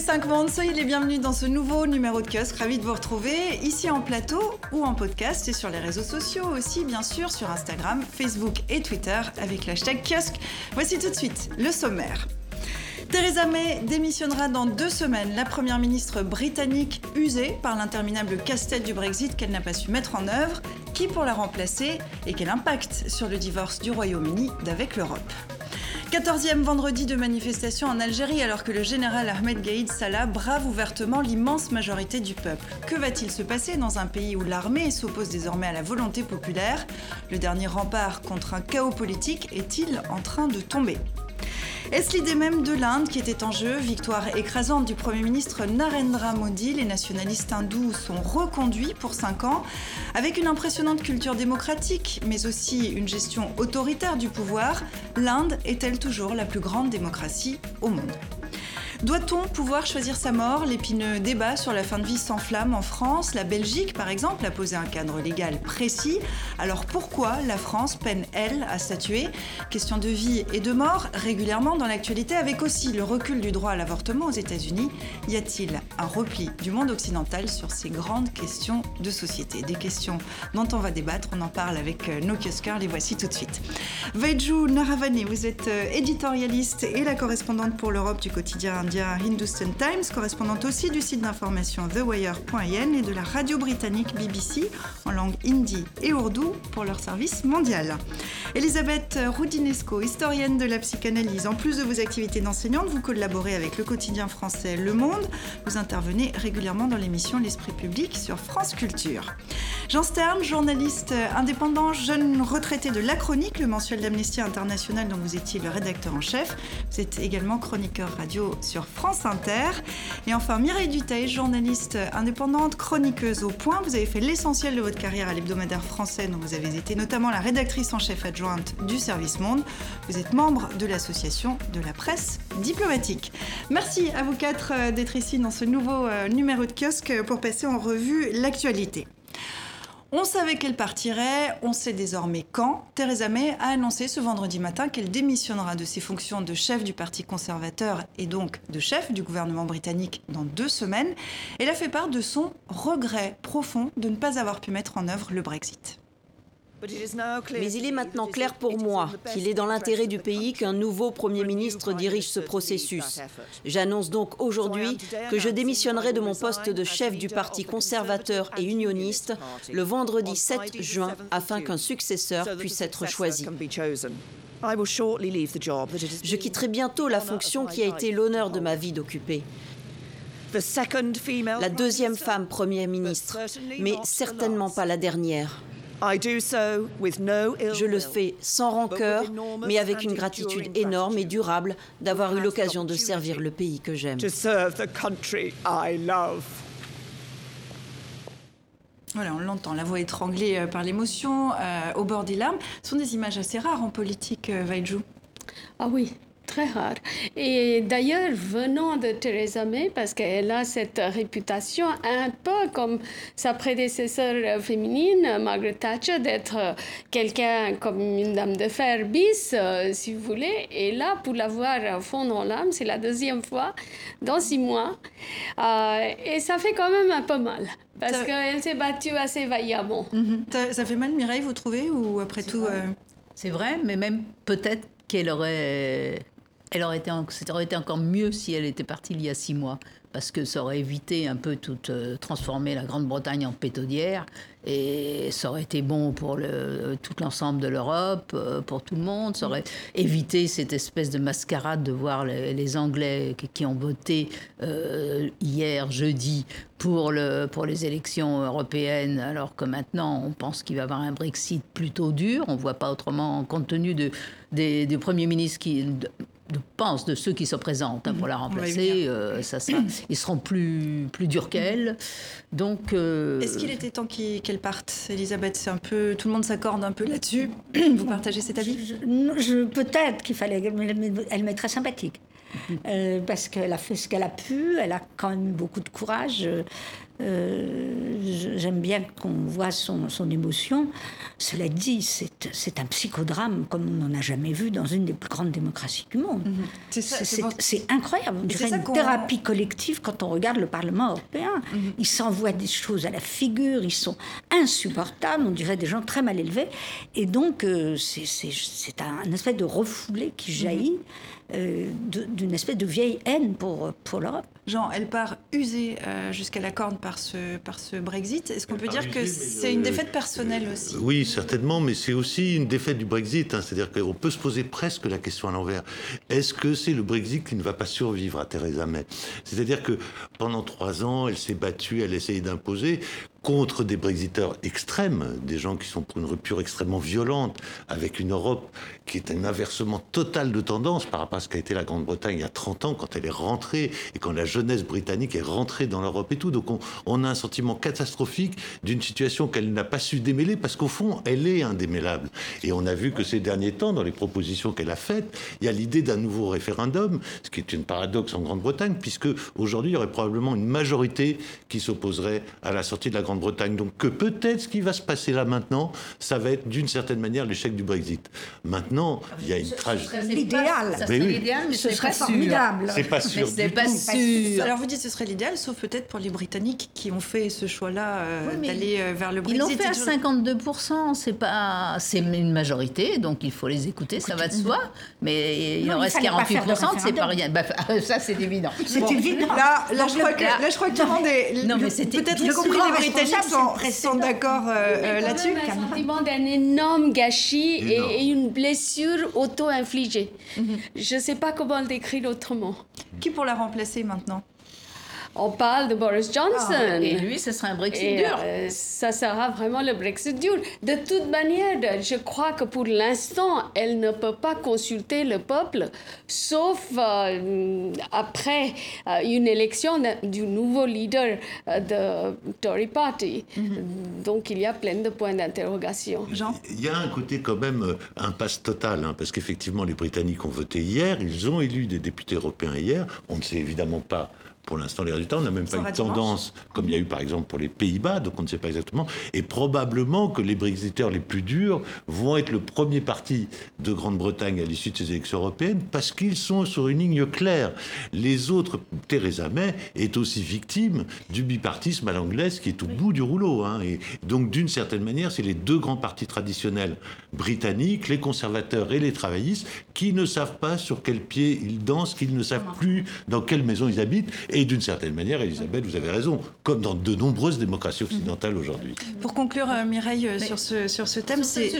les 5 mondes, soyez les bienvenus dans ce nouveau numéro de kiosque. Ravi de vous retrouver ici en plateau ou en podcast et sur les réseaux sociaux aussi, bien sûr, sur Instagram, Facebook et Twitter avec l'hashtag kiosque. Voici tout de suite le sommaire. Theresa May démissionnera dans deux semaines. La première ministre britannique usée par l'interminable casse-tête du Brexit qu'elle n'a pas su mettre en œuvre. Qui pour la remplacer et quel impact sur le divorce du Royaume-Uni d'avec l'Europe? 14e vendredi de manifestation en Algérie alors que le général Ahmed Gaïd Salah brave ouvertement l'immense majorité du peuple. Que va-t-il se passer dans un pays où l'armée s'oppose désormais à la volonté populaire? Le dernier rempart contre un chaos politique est-il en train de tomber? Est-ce l'idée même de l'Inde qui était en jeu Victoire écrasante du Premier ministre Narendra Modi, les nationalistes hindous sont reconduits pour 5 ans, avec une impressionnante culture démocratique, mais aussi une gestion autoritaire du pouvoir. L'Inde est-elle toujours la plus grande démocratie au monde? Doit-on pouvoir choisir sa mort? L'épineux débat sur la fin de vie s'enflamme en France. La Belgique, par exemple, a posé un cadre légal précis. Alors pourquoi la France peine, elle, à statuer? Question de vie et de mort régulièrement dans l'actualité, avec aussi le recul du droit à l'avortement aux États-Unis. Y a-t-il un repli du monde occidental sur ces grandes questions de société? Des questions dont on va débattre. On en parle avec euh, nos kiosqueurs. Les voici tout de suite. Veju Naravane, vous êtes euh, éditorialiste et la correspondante pour l'Europe du quotidien Hindustan Times, correspondante aussi du site d'information TheWire.in et de la radio britannique BBC en langue hindi et ourdou pour leur service mondial. Elisabeth Roudinesco, historienne de la psychanalyse. En plus de vos activités d'enseignante, vous collaborez avec le quotidien français Le Monde. Vous intervenez régulièrement dans l'émission L'Esprit public sur France Culture. Jean Stern, journaliste indépendant, jeune retraité de La Chronique, le mensuel d'Amnesty International dont vous étiez le rédacteur en chef. Vous êtes également chroniqueur radio sur France Inter. Et enfin, Mireille Duteil, journaliste indépendante, chroniqueuse au point. Vous avez fait l'essentiel de votre carrière à l'hebdomadaire français dont vous avez été notamment la rédactrice en chef adjointe du Service Monde. Vous êtes membre de l'association de la presse diplomatique. Merci à vous quatre euh, d'être ici dans ce nouveau euh, numéro de kiosque pour passer en revue l'actualité. On savait qu'elle partirait, on sait désormais quand. Theresa May a annoncé ce vendredi matin qu'elle démissionnera de ses fonctions de chef du Parti conservateur et donc de chef du gouvernement britannique dans deux semaines. Elle a fait part de son regret profond de ne pas avoir pu mettre en œuvre le Brexit. Mais il est maintenant clair pour moi qu'il est dans l'intérêt du pays qu'un nouveau Premier ministre dirige ce processus. J'annonce donc aujourd'hui que je démissionnerai de mon poste de chef du Parti conservateur et unioniste le vendredi 7 juin afin qu'un successeur puisse être choisi. Je quitterai bientôt la fonction qui a été l'honneur de ma vie d'occuper. La deuxième femme Premier ministre, mais certainement pas la dernière. Je le fais sans rancœur, mais avec une gratitude énorme et durable d'avoir eu l'occasion de servir le pays que j'aime. Voilà, on l'entend, la voix étranglée euh, par l'émotion, euh, au bord des larmes. Ce sont des images assez rares en politique, euh, Vaidjou. Ah oui, très rare. Et d'ailleurs, venant de Theresa May, parce qu'elle a cette réputation un peu comme sa prédécesseur féminine, Margaret Thatcher, d'être quelqu'un comme une dame de fer bis, euh, si vous voulez. Et là, pour l'avoir fond dans l'âme, c'est la deuxième fois dans six mois. Euh, et ça fait quand même un peu mal. Parce qu'elle s'est battue assez vaillamment. Mhm. ça, fait mal, Mireille, vous trouvez Ou après tout. Euh, c'est vrai, mais même peut-être qu'elle aurait elle aurait été, ça aurait été encore mieux si elle était partie il y a six mois, parce que ça aurait évité un peu tout euh, transformer la Grande-Bretagne en pétodière, et ça aurait été bon pour le, tout l'ensemble de l'Europe, euh, pour tout le monde. Ça aurait évité cette espèce de mascarade de voir les, Anglais qui, ont voté euh, hier, jeudi, pour, le, pour les élections européennes, alors que maintenant on pense qu'il va y avoir un Brexit plutôt dur. On ne voit pas autrement, compte tenu de, des, premiers ministres qui pense de ceux qui se présentent hein, pour la remplacer, euh, ça ils seront plus, plus durs qu'elle. Donc, euh, Est-ce qu'il était temps qu'elle parte, Elisabeth? C'est un peu, tout le monde s'accorde un peu là-dessus. Vous partagez cet avis? Je, Peut-être qu'il fallait. Elle m'est très sympathique. Euh, parce qu'elle a fait ce qu'elle a pu, elle a quand même beaucoup de courage. J'aime bien qu'on voit son, son, émotion. Cela dit, c'est un psychodrame comme on n'en a jamais vu dans une des plus grandes démocraties du monde. Mhm. C'est incroyable. On dirait une thérapie collective quand on regarde le Parlement européen. Mhm. Ils s'envoient des choses à la figure, ils sont insupportables, on dirait des gens très mal élevés. Et donc, euh, c'est un, aspect de refoulé qui jaillit. Euh, d'une espèce de vieille haine pour, pour l'Europe. Jean, elle part usée euh, jusqu'à la corde par ce, par ce Brexit. Est-ce qu'on peut dire que c'est une défaite personnelle aussi? Oui, certainement, mais c'est aussi une défaite du Brexit. Hein. C'est-à-dire qu'on peut se poser presque la question à l'envers. Est-ce que c'est le Brexit qui ne va pas survivre à Theresa May? C'est-à-dire que pendant trois ans, elle s'est battue, elle essayé d'imposer contre des Brexiteurs extrêmes, des gens qui sont pour une rupture extrêmement violente, avec une Europe qui est un inversement total de tendance par rapport à ce qu'a été la Grande-Bretagne il y a 30 ans, quand elle est rentrée, et quand la jeunesse britannique est rentrée dans l'Europe et tout. Donc on, a un sentiment catastrophique d'une situation qu'elle n'a pas su démêler, parce qu'au fond, elle est indémêlable. Et on a vu que ces derniers temps, dans les propositions qu'elle a faites, il y a l'idée d'un nouveau référendum, ce qui est une paradoxe en Grande-Bretagne, puisque aujourd'hui, il y aurait probablement une majorité qui s'opposerait à la sortie de la Grande-Bretagne. Donc que peut-être ce qui va se passer là maintenant, ça va être d'une certaine manière l'échec du Brexit. Maintenant, il y a une tragédie. L'idéal. Ça serait l'idéal, mais ce serait formidable. C'est pas sûr. C'est pas sûr. Alors vous dites que ce serait l'idéal, sauf peut-être pour les Britanniques qui ont fait ce choix-là euh, d'aller euh, vers le Brexit. Ils l'ont fait à 52%, c'est pas, c'est une majorité, donc il faut les écouter, ça va de soi. Mais il en reste 48%, c'est pas rien. Bah, ça c'est évident. C'est évident. Là, là, je crois que, là, je crois que. Non, mais c'était peut-être y compris les Britanniques sont, d'accord euh, là-dessus. Le sentiment d'un énorme gâchis et, une blessure auto-infligée. Mhm. Je ne sais pas comment le décrire autrement. Qui pour la remplacer maintenant on parle de Boris Johnson. Ah, et lui, ce sera un Brexit dur. Euh, ça sera vraiment le Brexit dur. De toute manière, je crois que pour l'instant, elle ne peut pas consulter le peuple, sauf euh, après euh, une élection du nouveau leader de Tory Party. Mhm. Donc, il y a plein de points d'interrogation. Jean Il y a un côté quand même impasse totale, hein, parce qu'effectivement, les Britanniques ont voté hier, ils ont élu des députés européens hier. On ne sait évidemment pas pour l'instant les résultats. On n'a même pas une tendance comme il y a eu par exemple pour les Pays-Bas, donc on ne sait pas exactement. Et probablement que les Brexiteurs les plus durs vont être le premier parti de Grande-Bretagne à l'issue de ces élections européennes parce qu'ils sont sur une ligne claire. Les autres, Theresa May est aussi victime du bipartisme à l'anglaise qui est au bout du rouleau. Hein. Et donc d'une certaine manière, c'est les deux grands partis traditionnels britanniques, les conservateurs et les travaillistes, qui ne savent pas sur quel pied ils dansent, qu'ils ne savent plus dans quelle maison ils habitent. Et d'une certaine manière, Elisabeth, vous avez raison, comme dans de nombreuses démocraties occidentales aujourd'hui. Pour conclure, euh, Mireille, euh, sur ce, sur ce thème, c'est...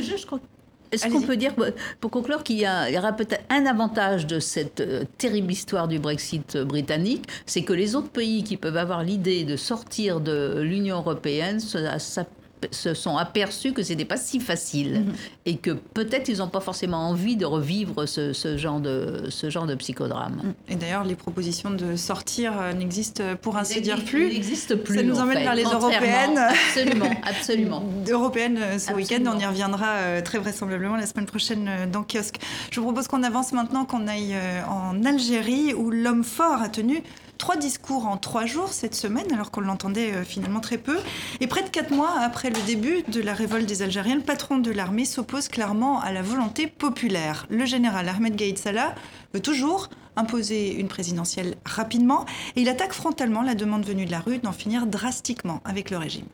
Est-ce qu'on peut dire, pour conclure, qu'il y, y, aura peut-être un avantage de cette euh, terrible histoire du Brexit britannique, c'est que les autres pays qui peuvent avoir l'idée de sortir de l'Union européenne, ça, ça se sont aperçus que c'était pas si facile mhm. et que peut-être ils n'ont pas forcément envie de revivre ce, genre de ce genre de psychodrame. Mhm. Et d'ailleurs, les propositions de sortir euh, n'existent pour ainsi dire plus. N'existent plus. Ça nous emmène vers les européennes. Absolument, absolument. européennes euh, ce week-end. On y reviendra euh, très vraisemblablement la semaine prochaine dans kiosque. Je vous propose qu'on avance maintenant, qu'on aille en Algérie où l'homme fort a tenu trois discours en trois jours cette semaine, alors qu'on l'entendait euh, finalement très peu. Et près de quatre mois après le début de la révolte des Algériens, le patron de l'armée s'oppose clairement à la volonté populaire. Le général Ahmed Gaïd Salah veut toujours imposer une présidentielle rapidement et il attaque frontalement la demande venue de la rue d'en finir drastiquement avec le régime.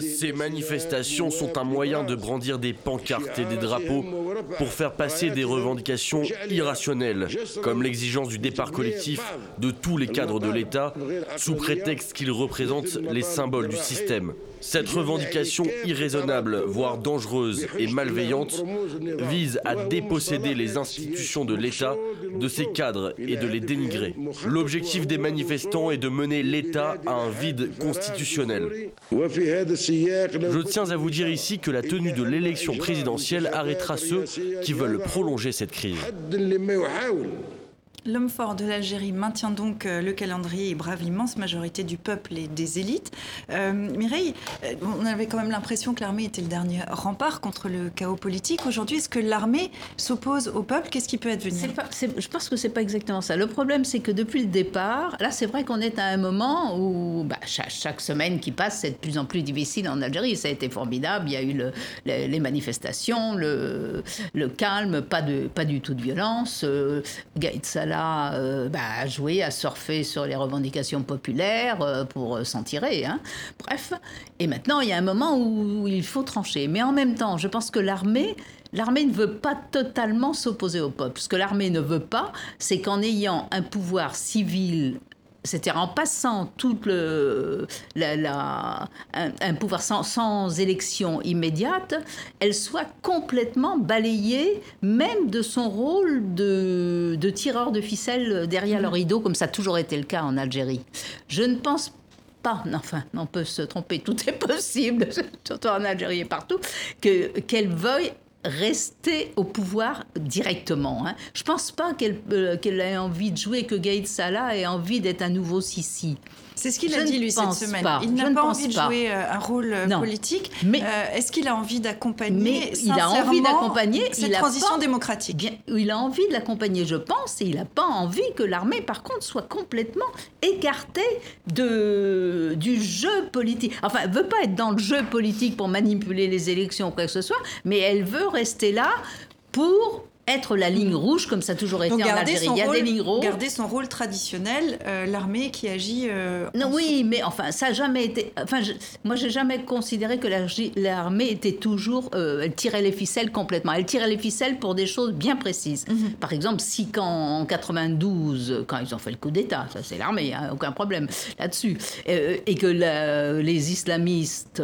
Ces manifestations sont un moyen de brandir des pancartes et des drapeaux pour faire passer des revendications irrationnelles, comme l'exigence du départ collectif de tous les cadres de l'État, sous prétexte qu'ils représentent les symboles du système. Cette revendication irraisonnable, voire dangereuse et malveillante, vise à déposséder les institutions de l'État de ses cadres et de les dénigrer. L'objectif des manifestants est de mener l'État à un vide constitutionnel. Je tiens à vous dire ici que la tenue de l'élection présidentielle arrêtera ceux qui veulent prolonger cette crise. L'homme fort de l'Algérie maintient donc euh, le calendrier et brave l'immense majorité du peuple et des élites. Euh, Mireille, euh, on avait quand même l'impression que l'armée était le dernier rempart contre le chaos politique. Aujourd'hui, est-ce que l'armée s'oppose au peuple? Qu'est-ce qui peut advenir? Je pense que c'est pas exactement ça. Le problème, c'est que depuis le départ, là, c'est vrai qu'on est à un moment où bah, chaque, semaine qui passe, c'est de plus en plus difficile en Algérie. Ça a été formidable. Il y a eu les manifestations, le, calme, pas, pas du tout de violence. Euh, Gaïd Salah euh, bah, a joué, a surfé sur les revendications populaires euh, pour s'en tirer. Hein. Bref, et maintenant il y a un moment où il faut trancher. Mais en même temps, je pense que l'armée L'armée ne veut pas totalement s'opposer au peuple. Ce que l'armée ne veut pas, c'est qu'en ayant un pouvoir civil c'est-à-dire en passant tout le, un, pouvoir sans, élection immédiate, elle soit complètement balayée, même de son rôle de, de tireur de ficelle derrière le rideau, comme ça a toujours été le cas en Algérie. Je ne pense pas, enfin, on peut se tromper, tout est possible, surtout en Algérie et partout, qu'elle veuille rester au pouvoir directement. Hein. Je ne pense pas qu'elle euh, qu'elle ait envie de jouer, que Gaïd Salah ait envie d'être un nouveau Sissi. C'est ce qu'il a dit lui cette semaine. Il n'a pas envie de jouer euh, un rôle euh, politique. Mais est-ce qu'il a envie d'accompagner il a envie d'accompagner cette transition démocratique? Bien, Il a envie de l'accompagner, je pense, et il n'a pas envie que l'armée, par contre, soit complètement écartée de du jeu politique. Enfin, elle veut pas être dans le jeu politique pour manipuler les élections ou quoi que ce soit, mais elle veut rester là pour être la ligne rouge comme ça a toujours été en Algérie. Il y a des lignes rouges. Garder son rôle traditionnel, euh, l'armée qui agit. Euh, non, oui, mais enfin, ça n'a jamais été. Enfin, je, moi, j'ai jamais considéré que l'armée était toujours. Euh, elle tirait les ficelles complètement. Elle tirait les ficelles pour des choses bien précises. Mhm. Par exemple, si quand en 92, quand ils ont fait le coup d'État, ça c'est l'armée, hein, aucun problème là-dessus, et que les islamistes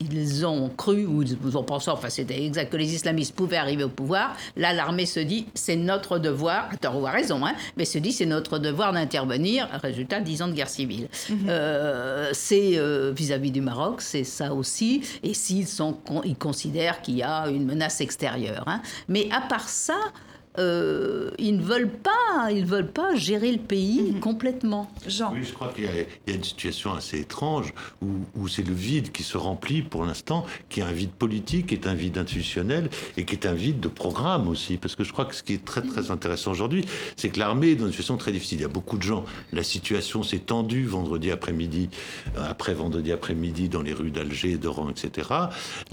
ils ont cru, ou ils ont pensé, enfin c'était exact, que les islamistes pouvaient arriver au pouvoir. Là, l'armée se dit, c'est notre devoir, à tort ou à raison, hein, mais se dit, c'est notre devoir d'intervenir. Résultat, 10 ans de guerre civile. Mhm. Euh, c'est euh, vis-à-vis du Maroc, c'est ça aussi. Et s'ils sont, ils considèrent qu'il y a une menace extérieure. Hein. Mais à part ça, euh, ils ne veulent pas, ils veulent pas gérer le pays mhm. complètement. Jean. Oui, je crois qu'il y, a une situation assez étrange où, c'est le vide qui se remplit pour l'instant, qui est un vide politique, qui est un vide institutionnel et qui est un vide de programme aussi. Parce que je crois que ce qui est très très intéressant aujourd'hui, c'est que l'armée est dans une situation très difficile. Il y a beaucoup de gens. La situation s'est tendue vendredi après-midi, euh, après vendredi après-midi dans les rues d'Alger, d'Oran, etc.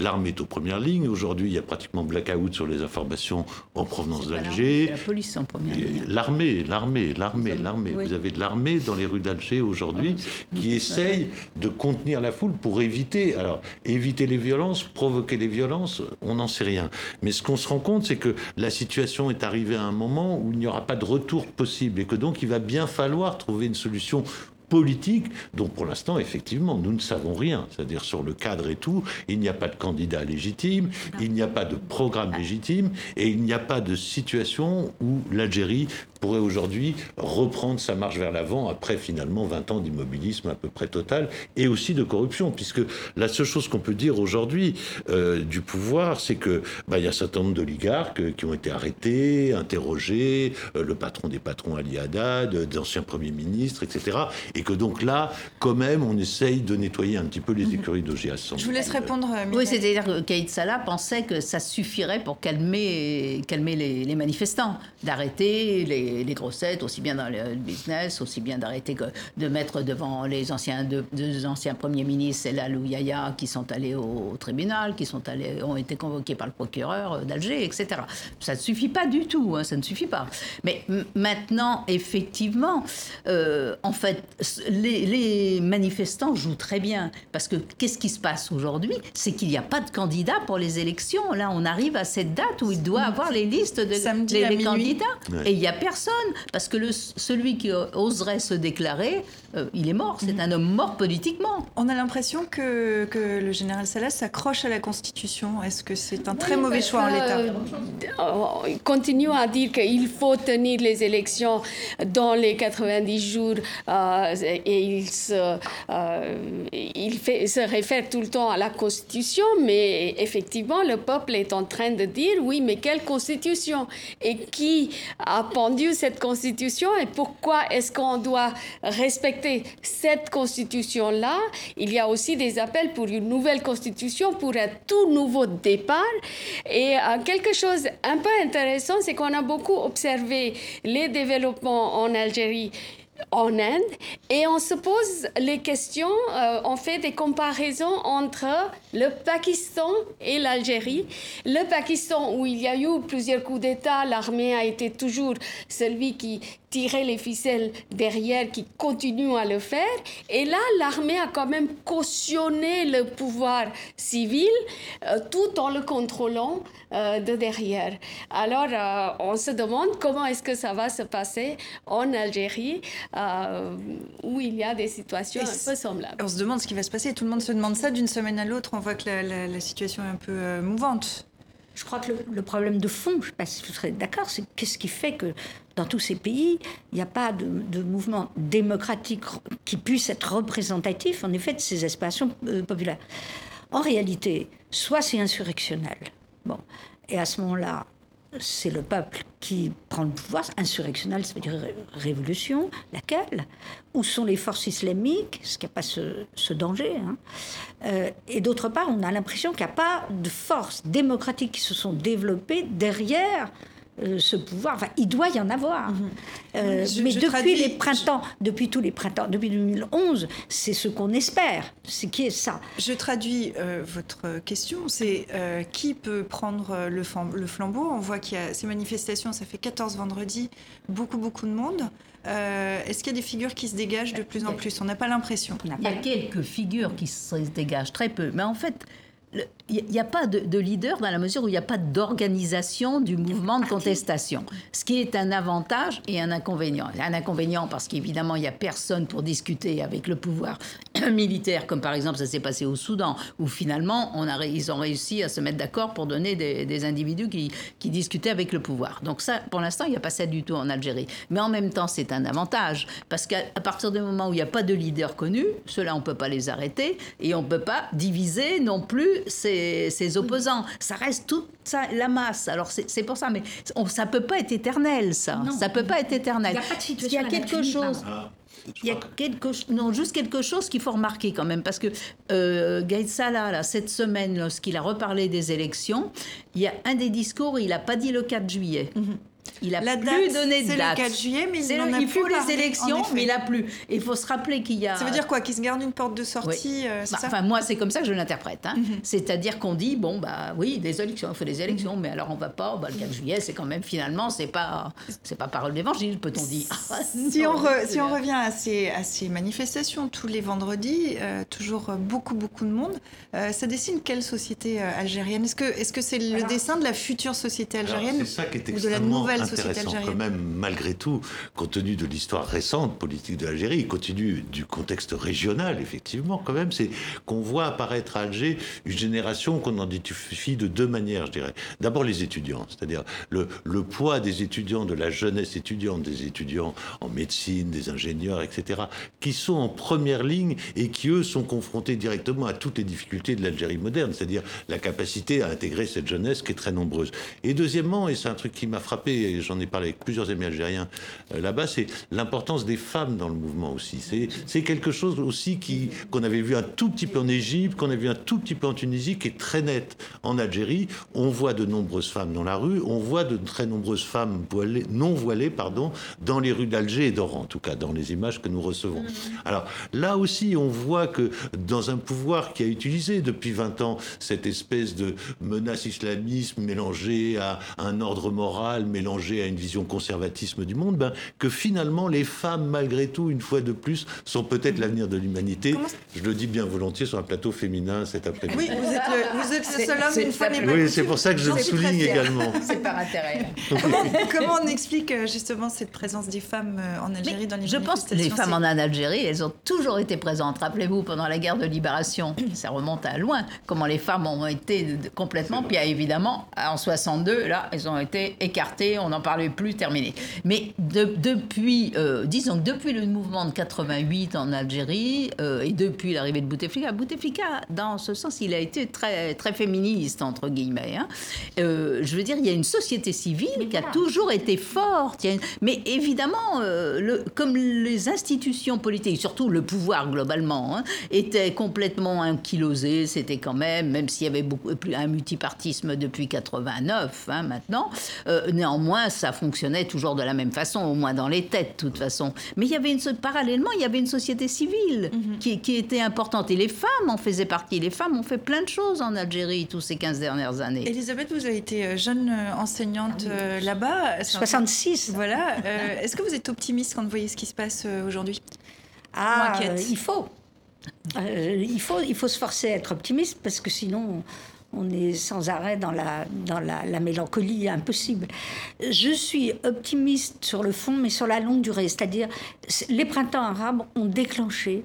L'armée est aux premières lignes. Aujourd'hui, il y a pratiquement blackout sur les informations en provenance d'Alger. La police en première ligne. L'armée, l'armée, l'armée, l'armée. Vous avez de l'armée dans les rues d'Alger aujourd'hui qui essaye de contenir la foule pour éviter, alors éviter les violences, provoquer les violences, on n'en sait rien. Mais ce qu'on se rend compte, c'est que la situation est arrivée à un moment où il n'y aura pas de retour possible et que donc il va bien falloir trouver une solution politique dont pour l'instant, effectivement, nous ne savons rien. C'est-à-dire sur le cadre et tout, il n'y a pas de candidat légitime, il n'y a pas de programme légitime et il n'y a pas de situation où l'Algérie pourrait aujourd'hui reprendre sa marche vers l'avant après finalement 20 ans d'immobilisme à peu près total et aussi de corruption, puisque la seule chose qu'on peut dire aujourd'hui euh, du pouvoir, c'est que bah, il y a un certain nombre d'oligarques qui ont été arrêtés, interrogés, euh, le patron des patrons Ali Haddad, d'anciens premiers ministres, etc. Et que donc là, quand même, on essaye de nettoyer un petit peu les mhm. écuries d'OGS. Je vous laisse répondre. Euh, oui, c'est-à-dire que Kaïd Salah pensait que ça suffirait pour calmer, calmer les manifestants, d'arrêter les les, grossettes, aussi bien dans le business, aussi bien d'arrêter que de mettre devant les anciens deux, anciens premiers ministres, Elal ou Yaya, qui sont allés au, tribunal, qui sont allés, ont été convoqués par le procureur d'Alger, etc. Ça ne suffit pas du tout, hein, ça ne suffit pas. Mais maintenant, effectivement, euh, en fait, les, les, manifestants jouent très bien. Parce que qu'est-ce qui se passe aujourd'hui? C'est qu'il n'y a pas de candidat pour les élections. Là, on arrive à cette date où il doit avoir les listes de les, candidats. Et il n'y a personne parce que le, celui qui oserait se déclarer, euh, il est mort. C'est mhm. un homme mort politiquement. On a l'impression que, que, le général Salas s'accroche à la Constitution. Est-ce que c'est un très mauvais choix en l'état euh, Il continue à dire qu'il faut tenir les élections dans les 90 jours euh, et il, se, il fait, se réfère tout le temps à la Constitution, mais effectivement, le peuple est en train de dire, oui, mais quelle Constitution? Et qui a pendu cette Constitution et pourquoi est-ce qu'on doit respecter cette Constitution-là Il y a aussi des appels pour une nouvelle Constitution, pour un tout nouveau départ. Et euh, quelque chose un peu intéressant, c'est qu'on a beaucoup observé les développements en Algérie en Inde et on se pose les questions, euh, on fait des comparaisons entre le Pakistan et l'Algérie. Le Pakistan où il y a eu plusieurs coups d'État, l'armée a été toujours celui qui tirer les ficelles derrière qui continuent à le faire. Et là, l'armée a quand même cautionné le pouvoir civil euh, tout en le contrôlant euh, de derrière. Alors, euh, on se demande comment est-ce que ça va se passer en Algérie, où il y a des situations un peu semblables. On se demande ce qui va se passer. Tout le monde se demande ça d'une semaine à l'autre. On voit que la, situation est un peu mouvante. Je crois que le, problème de fond, je ne sais pas si vous serez d'accord, c'est qu'est-ce qui fait que dans tous ces pays, il n'y a pas de, mouvement démocratique qui puisse être représentatif, en effet, de ces aspirations euh, populaires. En réalité, soit c'est insurrectionnel, bon, et à ce moment-là, c'est le peuple qui prend le pouvoir, insurrectionnel, ça veut dire révolution, laquelle? Où sont les forces islamiques? Est-ce qu'il n'y a pas ce, danger hein. Euh, Et d'autre part, on a l'impression qu'il n'y a pas de forces démocratiques qui se sont développées derrière euh, ce pouvoir. Enfin, il doit y en avoir. Mhm. Euh, mais depuis les printemps, depuis tous les printemps, depuis 2011, c'est ce qu'on espère. C'est qui est ça. Je traduis euh, votre question. C'est qui peut prendre le, le flambeau? On voit qu'il y a ces manifestations. Ça fait 14 vendredis, beaucoup beaucoup de monde. Est-ce qu'il y a des figures qui se dégagent de plus en plus? On n'a pas l'impression. Il y a quelques figures qui se dégagent, très peu. Mais en fait, il n'y a pas de, leader dans la mesure où il n'y a pas d'organisation du mouvement de contestation. Ce qui est un avantage et un inconvénient. Un inconvénient parce qu'évidemment, il n'y a personne pour discuter avec le pouvoir militaire, comme par exemple ça s'est passé au Soudan, où finalement, on a, ils ont réussi à se mettre d'accord pour donner des, individus qui, qui, discutaient avec le pouvoir. Donc ça, pour l'instant, il n'y a pas ça du tout en Algérie. Mais en même temps, c'est un avantage, parce qu'à partir du moment où il n'y a pas de leader connu, ceux-là, on ne peut pas les arrêter, et on ne peut pas diviser non plus ces ses, opposants. Ça reste toute ça, la masse. Alors c'est pour ça, mais ça peut pas être éternel, ça. Non. Ça peut pas être éternel. Il y a, pas de il y a quelque chose. Il y a quelque, non, juste quelque chose qu'il faut remarquer quand même, parce que euh, Gaïd Salah, là, cette semaine, lorsqu'il a reparlé des élections, il y a un des discours, il n'a pas dit le 4 juillet. Mhm. Il a plus donné de date. C'est le 4 juillet, mais il en a il faut les élections, mais il a plus. Il faut se rappeler qu'il y a. Ça veut dire quoi Qu'il se garde une porte de sortie euh, bah, Enfin, moi, c'est comme ça que je l'interprète. Hein. Mhm. C'est-à-dire qu'on dit bon, bah oui, des élections, il faut des élections, mais alors on va pas. Bah, le 4 juillet, c'est quand même finalement, c'est pas, c'est pas parole d'évangile, peut-on dire. si, on si on revient à ces, à ces manifestations tous les vendredis, euh, toujours beaucoup, beaucoup de monde, euh, ça dessine quelle société algérienne? Est-ce que est-ce que c'est le dessin de la future société algérienne ça qui est ou de la nouvelle société algérienne même malgré tout, compte tenu de l'histoire récente politique de l'Algérie, compte tenu du contexte régional, effectivement, quand même, c'est qu'on voit apparaître à Alger une génération qu'on identifie de deux manières, je dirais. D'abord les étudiants, c'est-à-dire le, le poids des étudiants, de la jeunesse étudiante, des étudiants en médecine, des ingénieurs, etc., qui sont en première ligne et qui, eux, sont confrontés directement à toutes les difficultés de l'Algérie moderne, c'est-à-dire la capacité à intégrer cette jeunesse qui est très nombreuse. Et deuxièmement, et c'est un truc qui m'a frappé, et j'en ai parlé avec plusieurs amis algériens euh, là-bas, c'est l'importance des femmes dans le mouvement aussi. C'est quelque chose aussi qu'on avait vu un tout petit peu en Égypte, qu'on a vu un tout petit peu en Tunisie, qui est très net en Algérie. On voit de nombreuses femmes dans la rue, on voit de très nombreuses femmes voilées, non voilées, pardon, dans les rues d'Alger et d'Oran, en tout cas dans les images que nous recevons. Alors là aussi, on voit que dans un pouvoir qui a utilisé depuis 20 ans cette espèce de menace islamisme mélangée à un ordre moral, mélangée à une vision conservatisme du monde, ben, que finalement les femmes, malgré tout, une fois de plus, sont peut-être l'avenir de l'humanité. Je le dis bien volontiers sur un plateau féminin cet après-midi. Oui, vous êtes le, vous êtes le seul homme, une fois Oui, c'est pour ça que je le souligne également. C'est par intérêt. comment, on explique euh, justement cette présence des femmes euh, en Algérie dans les Je pense que les femmes en Algérie, elles ont toujours été présentes. Rappelez-vous, pendant la guerre de libération, ça remonte à loin, comment les femmes ont été complètement, puis évidemment, en 62, là, elles ont été écartées, on n'en parlait plus, terminé. Mais depuis, euh, disons depuis le mouvement de 88 en Algérie euh, et depuis l'arrivée de Bouteflika, Bouteflika, dans ce sens, il a été très, très féministe, entre guillemets. Hein. Euh, je veux dire, il y a une société civile qui a toujours été forte. Mais évidemment, le, comme les institutions politiques, surtout le pouvoir globalement, hein, étaient complètement ankylosés, c'était quand même, même s'il y avait beaucoup, un multipartisme depuis 89 hein, maintenant, néanmoins, ça fonctionnait toujours de la même façon, au moins dans les têtes, de toute façon. Mais il y avait une, parallèlement, il y avait une société civile mhm. qui, qui, était importante. Et les femmes en faisaient partie. Les femmes ont fait plein de choses en Algérie tous ces 15 dernières années. Elisabeth, vous avez été euh, jeune euh, enseignante ah euh, là-bas. 66. Voilà. Est-ce que vous êtes optimiste quand vous voyez ce qui se passe aujourd'hui? Ah, il faut. il, faut, il faut se forcer à être optimiste parce que sinon on est sans arrêt dans la, dans la, mélancolie impossible. Je suis optimiste sur le fond, mais sur la longue durée. C'est-à-dire, les printemps arabes ont déclenché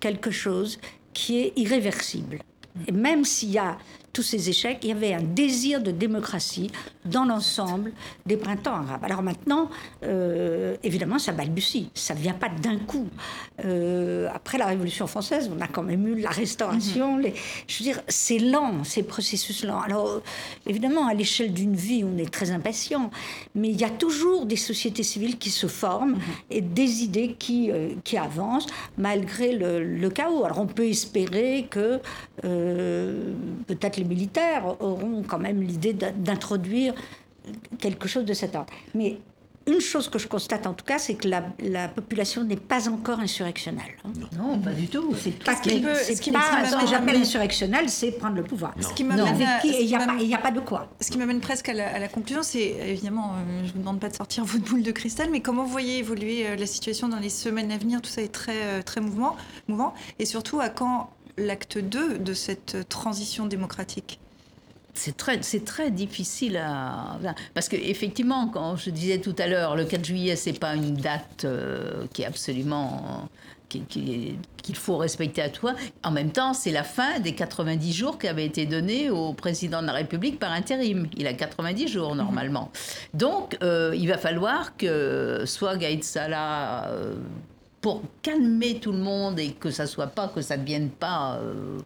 quelque chose qui est irréversible. Et même s'il y a tous ces échecs, il y avait un désir de démocratie dans l'ensemble des printemps arabes. Alors maintenant, euh, évidemment, ça balbutie, ça ne vient pas d'un coup. Euh, après la Révolution française, on a quand même eu la restauration. Mhm. Les, je veux dire, c'est lent, ces processus lents. Alors, évidemment, à l'échelle d'une vie, on est très impatient, mais il y a toujours des sociétés civiles qui se forment mhm. et des idées qui, euh, qui avancent malgré le, le, chaos. Alors, on peut espérer que peut-être les militaires auront quand même l'idée d'introduire quelque chose de cet ordre. Mais une chose que je constate en tout cas, c'est que la, population n'est pas encore insurrectionnelle. Non, pas du tout. C'est pas ce qui, ce qui que j'appelle insurrectionnel, c'est prendre le pouvoir. Ce qui il n'y a, pas de quoi. Ce qui m'amène presque à la, conclusion, c'est évidemment, euh, je ne vous demande pas de sortir votre boule de cristal, mais comment vous voyez évoluer euh, la situation dans les semaines à venir? Tout ça est très, euh, très mouvement, mouvant. Et surtout, à quand l'acte 2 de cette transition démocratique c'est très, c'est très difficile à. Parce qu'effectivement, quand je disais tout à l'heure, le 4 juillet, c'est pas une date euh, qui est absolument. qu'il faut respecter à toi. En même temps, c'est la fin des 90 jours qui avaient été donnés au président de la République par intérim. Il a 90 jours normalement. Donc, euh, il va falloir que soit Gaïd Salah euh, pour calmer tout le monde et que ça soit pas, que ça ne devienne pas euh,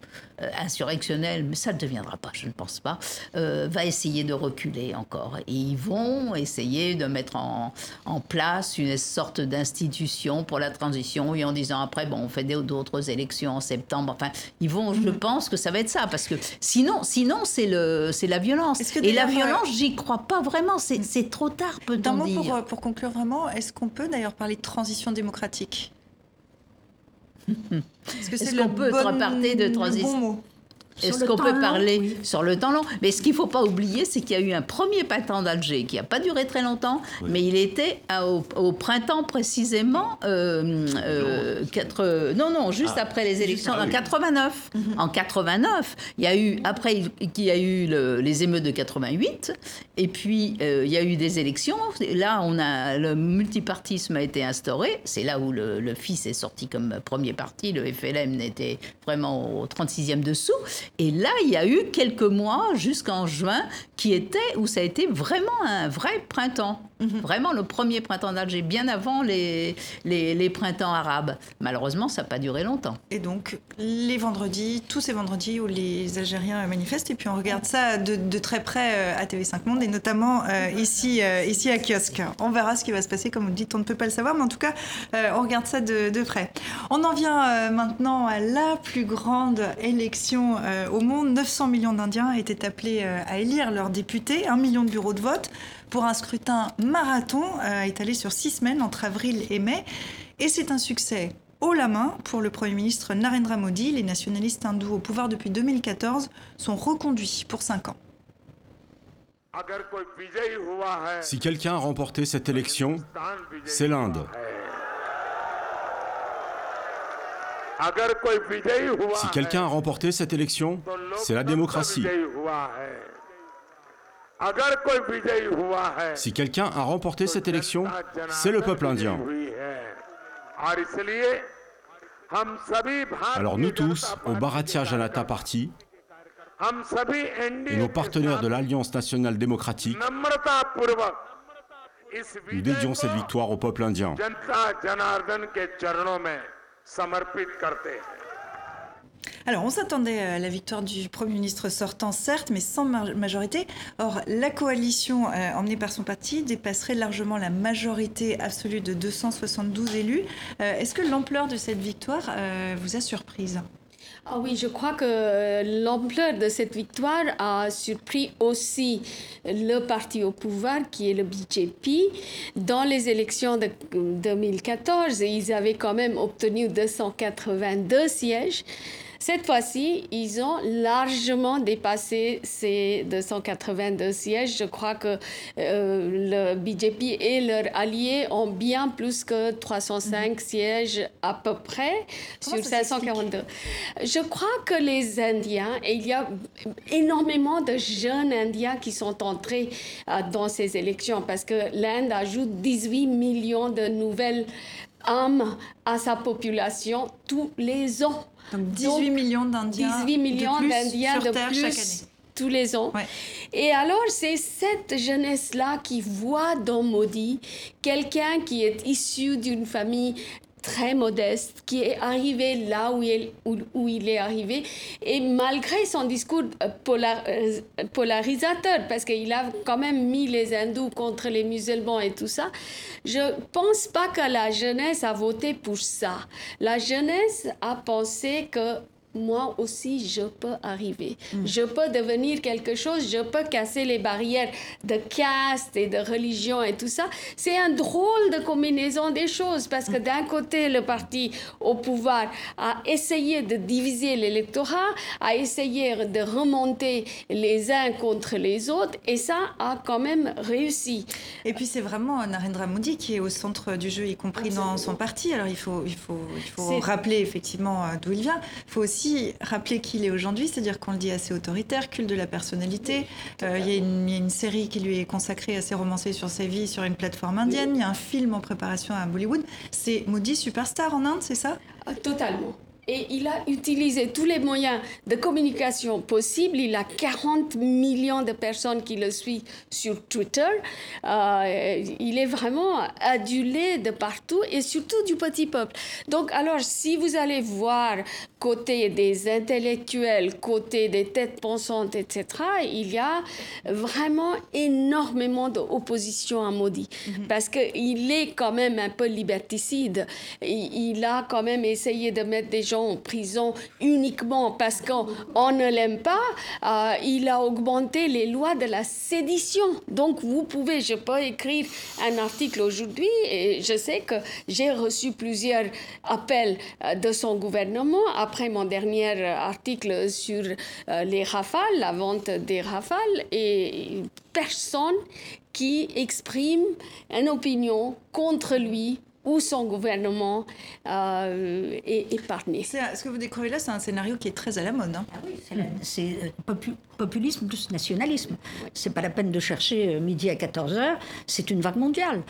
insurrectionnel, mais ça ne deviendra pas, je ne pense pas, euh, va essayer de reculer encore. Et ils vont essayer de mettre en, en place une sorte d'institution pour la transition et en disant après, bon, on fait d'autres élections en septembre. Enfin, ils vont, je mhm. pense que ça va être ça, parce que sinon, sinon c'est la violence. Et la violence, j'y crois pas vraiment, c'est trop tard, peut-on dire. Pour, pour conclure vraiment, est-ce qu'on peut d'ailleurs parler de transition démocratique? Est-ce que c'est qu'on peut bon, de transition? Est-ce qu'on peut parler sur le temps long Mais ce qu'il ne faut pas oublier, c'est qu'il y a eu un premier printemps d'Alger qui n'a pas duré très longtemps, mais il était au, printemps précisément. Euh, euh, non, non, juste ah. après les élections, en 89. Mhm. En 89, il y a eu, après il y a eu les émeutes de 88, et puis euh, il y a eu des élections. Là, on a, le multipartisme a été instauré. C'est là où le, le fils est sorti comme premier parti. Le FLM n'était vraiment au 36e dessous. Et là, il y a eu quelques mois jusqu'en juin qui étaient où ça a été vraiment un vrai printemps. Mhm. Vraiment le premier printemps d'Alger, bien avant les, les, printemps arabes. Malheureusement, ça n'a pas duré longtemps. Et donc, les vendredis, tous ces vendredis où les Algériens manifestent, et puis on regarde ça de, très près euh, à TV5 Monde, et notamment euh, ici, euh, ici à Kiosque. On verra ce qui va se passer, comme vous dites, on ne peut pas le savoir, mais en tout cas, on regarde ça de, de près. On en vient maintenant à la plus grande élection au monde. 900 millions d'Indiens étaient appelés à élire leurs députés, un million de bureaux de vote pour un scrutin marathon euh, étalé sur six semaines entre avril et mai. Et c'est un succès haut la main pour le Premier ministre Narendra Modi. Les nationalistes hindous au pouvoir depuis 2014 sont reconduits pour cinq ans. Si quelqu'un a remporté cette élection, c'est l'Inde. Si quelqu'un a remporté cette élection, c'est la démocratie. Si quelqu'un a remporté cette élection, c'est le peuple indien. Alors nous tous, au Bharatiya Janata Party, et nos partenaires de l'Alliance nationale démocratique, Nous dédions cette victoire au peuple indien. Alors, on s'attendait à la victoire du Premier ministre sortant, certes, mais sans majorité. Or, la coalition euh, emmenée par son parti dépasserait largement la majorité absolue de 272 élus. Euh, est-ce que l'ampleur de cette victoire euh, vous a surprise? Ah oui, je crois que l'ampleur de cette victoire a surpris aussi le parti au pouvoir qui est le BJP. Dans les élections de 2014, ils avaient quand même obtenu 282 sièges. Cette fois-ci, ils ont largement dépassé ces 282 sièges. Je crois que euh, le BJP et leurs alliés ont bien plus que 305 mhm. sièges à peu près sur 542. Je crois que les Indiens, et il y a énormément de jeunes Indiens qui sont entrés euh, dans ces élections parce que l'Inde ajoute 18 millions de nouvelles âmes à sa population tous les ans. Donc 18 millions d'Indiens. 18 millions d'Indiens de plus tous les ans. Et alors, c'est cette jeunesse-là qui voit dans Modi quelqu'un qui est issu d'une famille très modeste, qui est arrivé là où il, est arrivé, et malgré son discours euh, euh, polarisateur, parce qu'il a quand même mis les hindous contre les musulmans et tout ça, je pense pas que la jeunesse a voté pour ça. La jeunesse a pensé que moi aussi, je peux arriver. Mm. Je peux devenir quelque chose, je peux casser les barrières de caste et de religion et tout ça. C'est un drôle de combinaison des choses parce que d'un côté, le parti au pouvoir a essayé de diviser l'électorat, a essayé de remonter les uns contre les autres et ça a quand même réussi. Et puis c'est vraiment Narendra Modi qui est au centre du jeu, y compris dans son parti. Alors il faut, il faut, il faut rappeler effectivement euh, d'où il vient. Il faut aussi rappeler qui il est aujourd'hui, c'est-à-dire qu'on le dit assez autoritaire, culte de la personnalité. Euh, il, y a une, série qui lui est consacrée, assez romancée sur sa vie, sur une plateforme indienne. Il y a un film en préparation à Bollywood. C'est Modi Superstar en Inde, c'est ça? Ah, Totalement et il a utilisé tous les moyens de communication possibles. Il a 40 millions de personnes qui le suivent sur Twitter. Euh, il est vraiment adulé de partout et surtout du petit peuple. Donc, alors, si vous allez voir côté des intellectuels, côté des têtes pensantes, etc., il y a vraiment énormément d'opposition à Modi. Mhm. Parce qu'il est quand même un peu liberticide. Il a quand même essayé de mettre des en prison uniquement parce qu'on ne l'aime pas, euh, il a augmenté les lois de la sédition. Donc vous pouvez, je peux écrire un article aujourd'hui et je sais que j'ai reçu plusieurs appels euh, de son gouvernement après mon dernier article sur euh, les rafales, la vente des rafales et personne qui exprime une opinion contre lui où son gouvernement euh, est épargné. Ce que vous découvrez là, c'est un scénario qui est très à la mode. Hein. Ah c'est euh, populisme plus nationalisme. C'est pas la peine de chercher euh, midi à 14h, c'est une vague mondiale.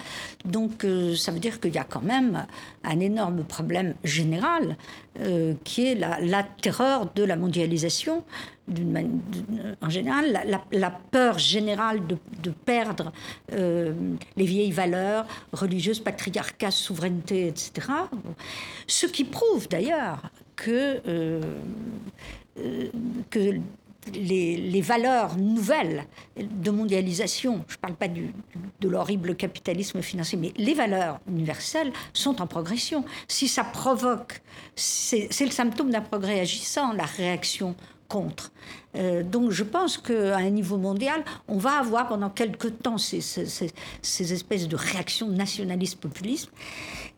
Donc ça veut dire qu'il y a quand même un énorme problème général qui est la, la, terreur de la mondialisation en général, la, peur générale de, perdre euh, les vieilles valeurs religieuses, patriarcat, souveraineté, etc. Ce qui prouve d'ailleurs que, euh, euh, les, valeurs nouvelles de mondialisation, je ne parle pas de l'horrible capitalisme financier, mais les valeurs universelles sont en progression. Si ça provoque, c'est le symptôme d'un progrès agissant, la réaction contre. Euh, donc je pense qu'à un niveau mondial, on va avoir pendant quelques temps ces, ces, espèces de réactions nationalistes populistes.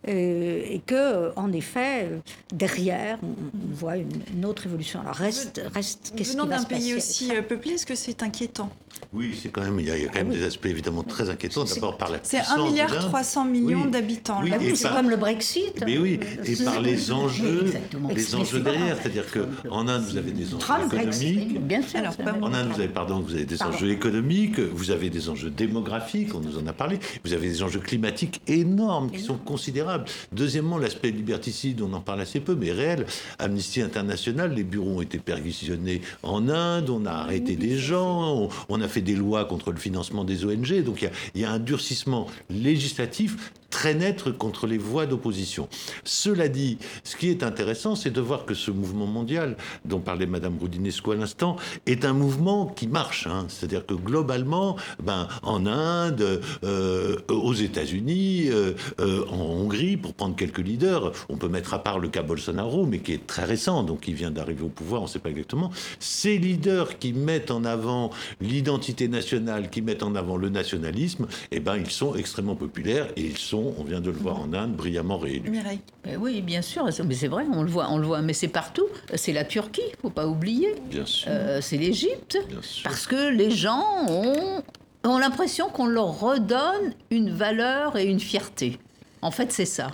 Euh, et que, en effet, derrière, on, voit une, autre évolution. Alors reste, reste qu'est-ce qui va d'un pays aussi euh, peuplé, est-ce que c'est inquiétant? Oui, c'est quand même, il y a, quand même ah des aspects évidemment très inquiétants. D'abord par la C'est 1 milliard 300 millions d'habitants. Oui, c'est comme le Brexit. Mais oui, et par les enjeux, les enjeux derrière. C'est-à-dire qu'en Inde, vous avez des enjeux économiques. Bien sûr. en Inde, vous avez, pardon, vous avez des enjeux économiques, vous avez des enjeux démographiques, on nous en a parlé, vous avez des enjeux climatiques énormes qui sont considérables. Deuxièmement, l'aspect liberticide, on en parle assez peu, mais réel. Amnesty International, les bureaux ont été perquisitionnés en Inde, on a arrêté des gens, on, a fait des lois contre le financement des ONG, donc il y, a un durcissement législatif très net contre les voix d'opposition. Cela dit, ce qui est intéressant, c'est de voir que ce mouvement mondial, dont parlait Madame Roudinesco à l'instant, est un mouvement qui marche. Hein. C'est-à-dire que globalement, ben, en Inde, euh, aux États-Unis, euh, euh, en Hongrie, pour prendre quelques leaders, on peut mettre à part le cas Bolsonaro, mais qui est très récent, donc il vient d'arriver au pouvoir, on ne sait pas exactement. Ces leaders qui mettent en avant l'identité nationale, qui mettent en avant le nationalisme, eh ben, ils sont extrêmement populaires et ils sont on vient de le voir en Inde, brillamment réélu. Mireille. oui, bien sûr, mais c'est vrai, on le voit, on le voit, mais c'est partout. C'est la Turquie, faut pas oublier. Bien sûr. Euh, c'est l'Égypte, parce que les gens ont, ont l'impression qu'on leur redonne une valeur et une fierté. En fait, c'est ça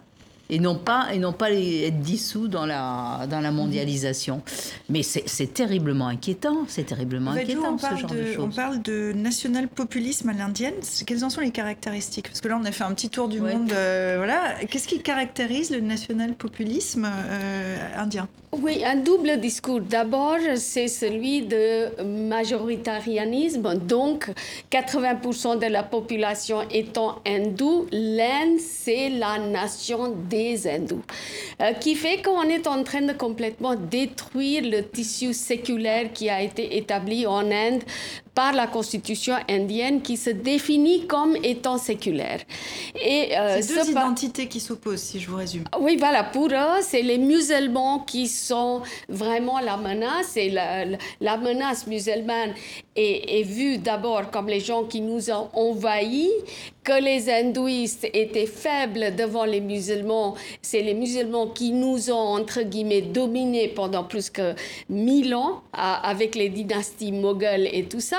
et non pas, et non pas être dissous dans la, dans la mondialisation. Mais c'est terriblement inquiétant, c'est terriblement inquiétant ce genre de, choses. On parle de national-populisme à l'indienne. Quelles en sont les caractéristiques? Parce que là, on a fait un petit tour du monde. Euh, voilà. Qu'est-ce qui caractérise le national-populisme euh, indien? Oui, un double discours. D'abord, c'est celui de majoritarianisme, donc 80% de la population étant hindoue, l'Inde, c'est la nation des hindous, euh, qui fait qu'on est en train de complètement détruire le tissu séculaire qui a été établi en Inde par la constitution indienne qui se définit comme étant séculaire. Et euh, c'est deux identités qui s'opposent, si je vous résume. Oui, voilà. Pour eux, c'est les musulmans qui sont vraiment la menace. Et la, la menace musulmane est, vue d'abord comme les gens qui nous ont envahis, que les hindouistes étaient faibles devant les musulmans. C'est les musulmans qui nous ont, entre guillemets, dominés pendant plus que mille ans avec les dynasties mogholes et tout ça.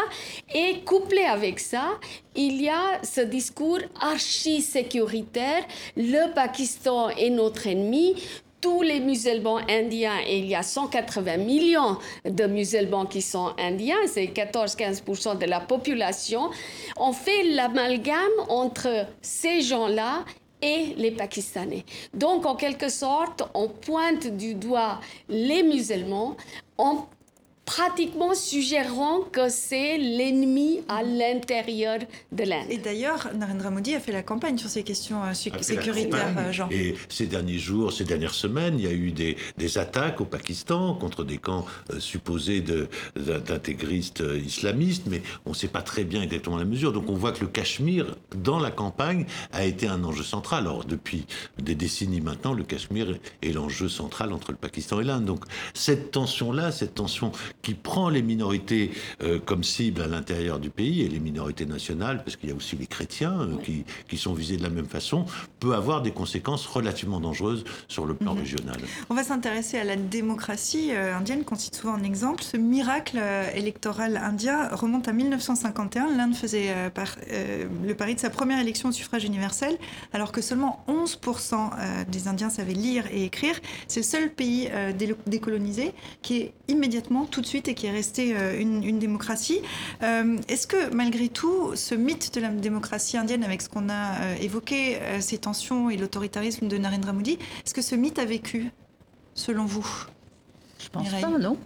Et couplé avec ça, il y a ce discours archi-sécuritaire, le Pakistan est notre ennemi, tous les musulmans indiens, et il y a 180 millions de musulmans qui sont indiens, c'est 14-15% de la population, ont fait l'amalgame entre ces gens-là et les Pakistanais. Donc, en quelque sorte, on pointe du doigt les musulmans, on pratiquement suggérant que c'est l'ennemi à l'intérieur de l'Inde. Et d'ailleurs, Narendra Modi a fait la campagne sur ces questions euh, sécuritaires, euh, Jean. Et ces derniers jours, ces dernières semaines, il y a eu des, des attaques au Pakistan contre des camps euh, supposés d'intégristes islamistes, mais on ne sait pas très bien exactement la mesure. Donc on voit que le Cachemire, dans la campagne, a été un enjeu central. Alors depuis des décennies maintenant, le Cachemire est l'enjeu central entre le Pakistan et l'Inde. Donc cette tension-là, cette tension qui prend les minorités euh, comme cible à l'intérieur du pays et les minorités nationales, parce qu'il y a aussi les chrétiens euh, qui, qui, sont visés de la même façon, peut avoir des conséquences relativement dangereuses sur le plan mhm. régional. On va s'intéresser à la démocratie euh, indienne qu'on cite souvent en exemple. Ce miracle électoral indien remonte à 1951. L'Inde faisait par, le pari de sa première élection au suffrage universel, alors que seulement 11% des Indiens savaient lire et écrire. C'est le seul pays décolonisé qui est immédiatement tout de suite et qui est restée euh, une, démocratie. Euh, est-ce que malgré tout, ce mythe de la démocratie indienne, avec ce qu'on a euh, évoqué, ces tensions et l'autoritarisme de Narendra Modi, est-ce que ce mythe a vécu, selon vous Je pense pas, non.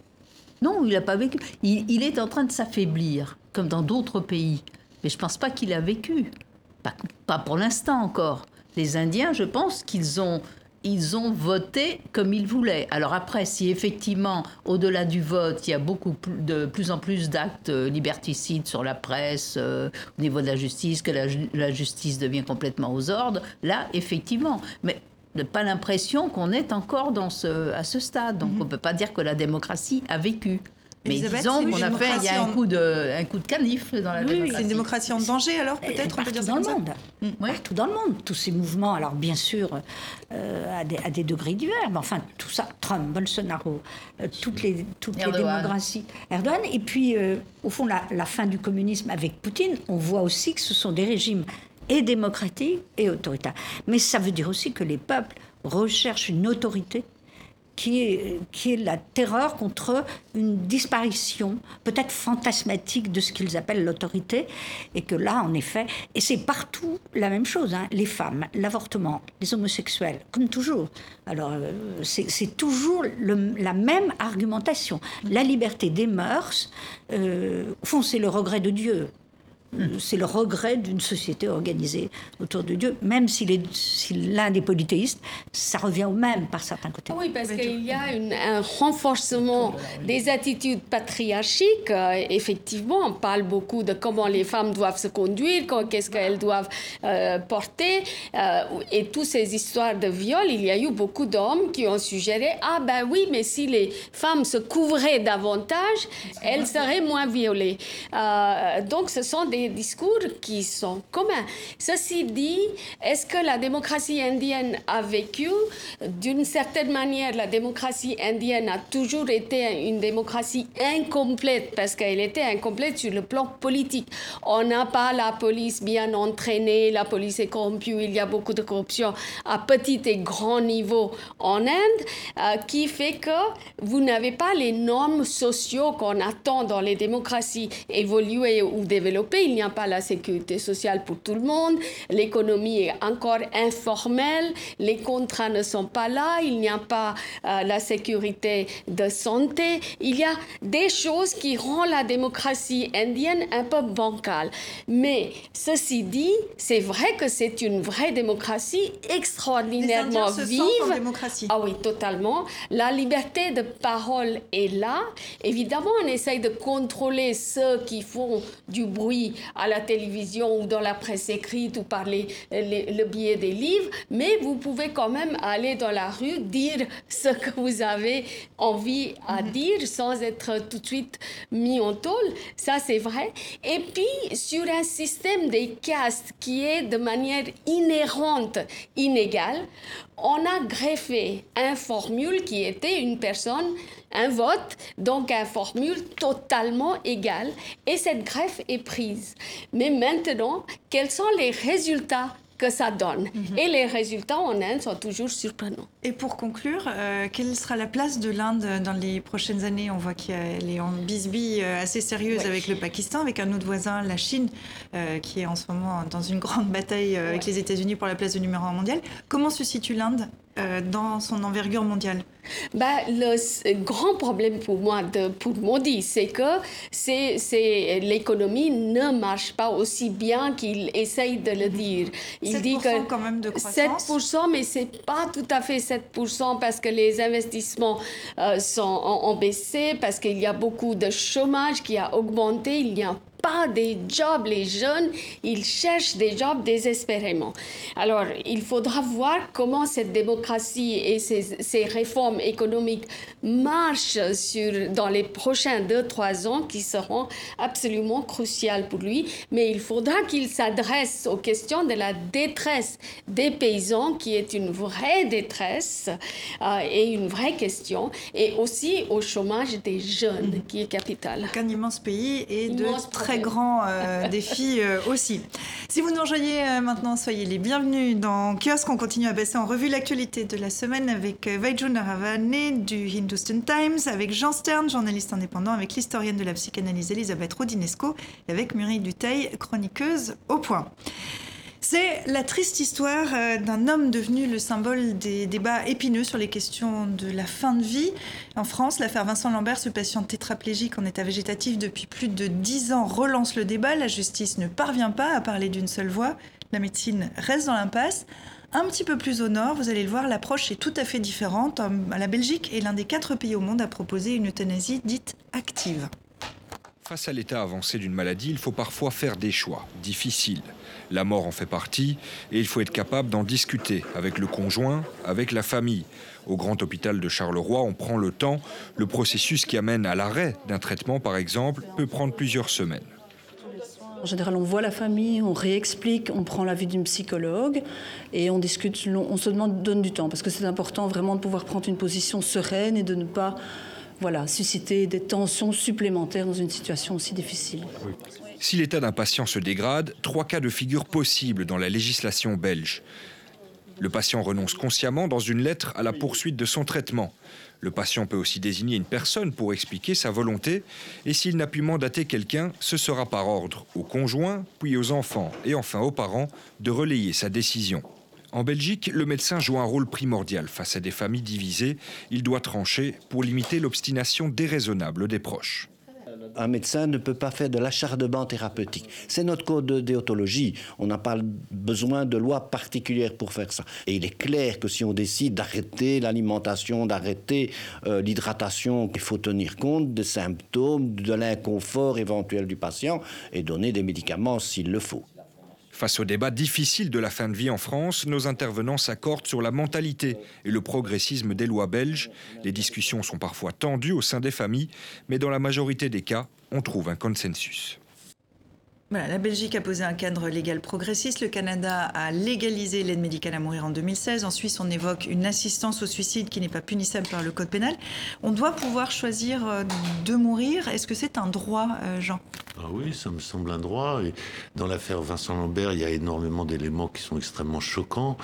Non, il n'a pas vécu. Il, est en train de s'affaiblir, comme dans d'autres pays. Mais je ne pense pas qu'il a vécu. pas pour l'instant encore. Les Indiens, je pense qu'ils ont ils ont voté comme ils voulaient. Alors après, si effectivement, au-delà du vote, il y a beaucoup de plus en plus d'actes euh, liberticides sur la presse, euh, au niveau de la justice, que la, justice devient complètement aux ordres, là, effectivement. Mais pas l'impression qu'on est encore dans ce, à ce stade. Donc mhm. on ne peut pas dire que la démocratie a vécu. Mais disons qu'on a fait, il y a un, coup de, un coup de canif dans la démocratie. C'est une démocratie en danger alors peut-être on peut dire dans le monde. Mm. Partout dans le monde, tous ces mouvements, alors bien sûr euh, à, des, à, des, degrés divers, mais enfin tout ça, Trump, Bolsonaro, euh, toutes les, toutes les démocraties, Erdogan, et puis euh, au fond la, la fin du communisme avec Poutine, on voit aussi que ce sont des régimes et démocratiques et autoritaires. Mais ça veut dire aussi que les peuples recherchent une autorité qui est, la terreur contre une disparition peut-être fantasmatique de ce qu'ils appellent l'autorité, et que là, en effet, et c'est partout la même chose, hein, les femmes, l'avortement, les homosexuels, comme toujours. Alors, euh, c'est toujours la même argumentation. La liberté des mœurs, euh, au fond, c'est le regret de Dieu. C'est le regret d'une société organisée autour de Dieu, même s'il est l'un des polythéistes, ça revient au même par certains côtés. Oui, parce qu'il y a un renforcement des attitudes patriarchiques. Euh, effectivement, on parle beaucoup de comment les femmes doivent se conduire, qu'est-ce qu'elles doivent euh, porter, euh, et toutes ces histoires de viol. Il y a eu beaucoup d'hommes qui ont suggéré ah ben oui, mais si les femmes se couvraient davantage, elles seraient moins violées. donc, ce sont des discours qui sont communs. Ceci dit, est-ce que la démocratie indienne a vécu? D'une certaine manière, la démocratie indienne a toujours été une démocratie incomplète parce qu'elle était incomplète sur le plan politique. On n'a pas la police bien entraînée, la police est corrompue, il y a beaucoup de corruption à petit et grand niveau en Inde, euh, qui fait que vous n'avez pas les normes sociaux qu'on attend dans les démocraties évoluées ou développées il n'y a pas la sécurité sociale pour tout le monde, l'économie est encore informelle, les contrats ne sont pas là, il n'y a pas euh, la sécurité de santé. Il y a des choses qui rendent la démocratie indienne un peu bancale. Mais ceci dit, c'est vrai que c'est une vraie démocratie extraordinairement vive. démocratie. Ah oui, totalement. La liberté de parole est là. Évidemment, on essaye de contrôler ceux qui font du bruit à la télévision ou dans la presse écrite ou par le biais des livres, mais vous pouvez quand même aller dans la rue, dire ce que vous avez envie à mhm. dire sans être tout de suite mis en tôle. Ça, c'est vrai. Et puis, sur un système des castes qui est de manière inhérente inégale, on a greffé un formule qui était une personne un vote, donc une formule totalement égale, et cette greffe est prise. Mais maintenant, quels sont les résultats que ça donne? Mhm. Et les résultats en Inde sont toujours surprenants. Et pour conclure, euh, quelle sera la place de l'Inde dans les prochaines années? On voit qu'elle est en bisbille euh, assez sérieuse avec le Pakistan, avec un autre voisin, la Chine, euh, qui est en ce moment dans une grande bataille avec les États-Unis pour la place de numéro un mondial. Comment se situe l'Inde? Euh, dans son envergure mondiale bah, Le grand problème pour moi, de, pour Modi, c'est que c'est, c'est, l'économie ne marche pas aussi bien qu'il essaye de le dire. Il dit que quand même de croissance. 7%, mais c'est pas tout à fait 7% parce que les investissements euh, sont, ont, ont baissé, parce qu'il y a beaucoup de chômage qui a augmenté, il y a pas des jobs. Les jeunes, ils cherchent des jobs désespérément. Alors, il faudra voir comment cette démocratie et ces, ces réformes économiques marchent sur, dans les prochains deux, trois ans qui seront absolument cruciales pour lui. Mais il faudra qu'il s'adresse aux questions de la détresse des paysans, qui est une vraie détresse euh, et une vraie question, et aussi au chômage des jeunes, qui est capital. Un immense pays et de très grand euh, défi euh, aussi. Si vous nous rejoignez euh, maintenant, soyez les bienvenus dans Kiosque. On continue à passer en revue l'actualité de la semaine avec Vaidjun Naravane du Hindustan Times, avec Jean Stern, journaliste indépendant, avec l'historienne de la psychanalyse Elisabeth Rodinesco et avec Muriel Duteil, chroniqueuse au point. C'est la triste histoire euh, d'un homme devenu le symbole des débats épineux sur les questions de la fin de vie. En France, l'affaire Vincent Lambert, ce patient tétraplégique en état végétatif depuis plus de dix ans, relance le débat. La justice ne parvient pas à parler d'une seule voix. La médecine reste dans l'impasse. Un petit peu plus au nord, vous allez le voir, l'approche est tout à fait différente. La Belgique est l'un des quatre pays au monde à proposer une euthanasie dite active. Face à l'état avancé d'une maladie, il faut parfois faire des choix difficiles. La mort en fait partie et il faut être capable d'en discuter avec le conjoint, avec la famille. Au grand hôpital de Charleroi, on prend le temps. Le processus qui amène à l'arrêt d'un traitement, par exemple, peut prendre plusieurs semaines. En général, on voit la famille, on réexplique, on prend l'avis d'une psychologue et on discute. On se demande, donne du temps parce que c'est important vraiment de pouvoir prendre une position sereine et de ne pas voilà, susciter des tensions supplémentaires dans une situation aussi difficile. Si l'état d'un patient se dégrade, trois cas de figure possibles dans la législation belge. Le patient renonce consciemment dans une lettre à la poursuite de son traitement. Le patient peut aussi désigner une personne pour expliquer sa volonté, et s'il n'a pu mandater quelqu'un, ce sera par ordre au conjoint, puis aux enfants et enfin aux parents de relayer sa décision. En Belgique, le médecin joue un rôle primordial face à des familles divisées. Il doit trancher pour limiter l'obstination déraisonnable des proches un médecin ne peut pas faire de l'acharnement thérapeutique. C'est notre code de déontologie. On n'a pas besoin de loi particulière pour faire ça. Et il est clair que si on décide d'arrêter l'alimentation, d'arrêter euh, l'hydratation, il faut tenir compte des symptômes, de l'inconfort éventuel du patient et donner des médicaments s'il le faut. Face au débat difficile de la fin de vie en France, nos intervenants s'accordent sur la mentalité et le progressisme des lois belges. Les discussions sont parfois tendues au sein des familles, mais dans la majorité des cas, on trouve un consensus la Belgique a posé un cadre légal progressiste. Le Canada a légalisé l'aide médicale à mourir en 2016. En Suisse, on évoque une assistance au suicide qui n'est pas punissable par le code pénal. On doit pouvoir choisir euh, de mourir. Est-ce que c'est un droit, euh, Jean? Ah Oui, ça me semble un droit. Et dans l'affaire Vincent Lambert, il y a énormément d'éléments qui sont extrêmement choquants.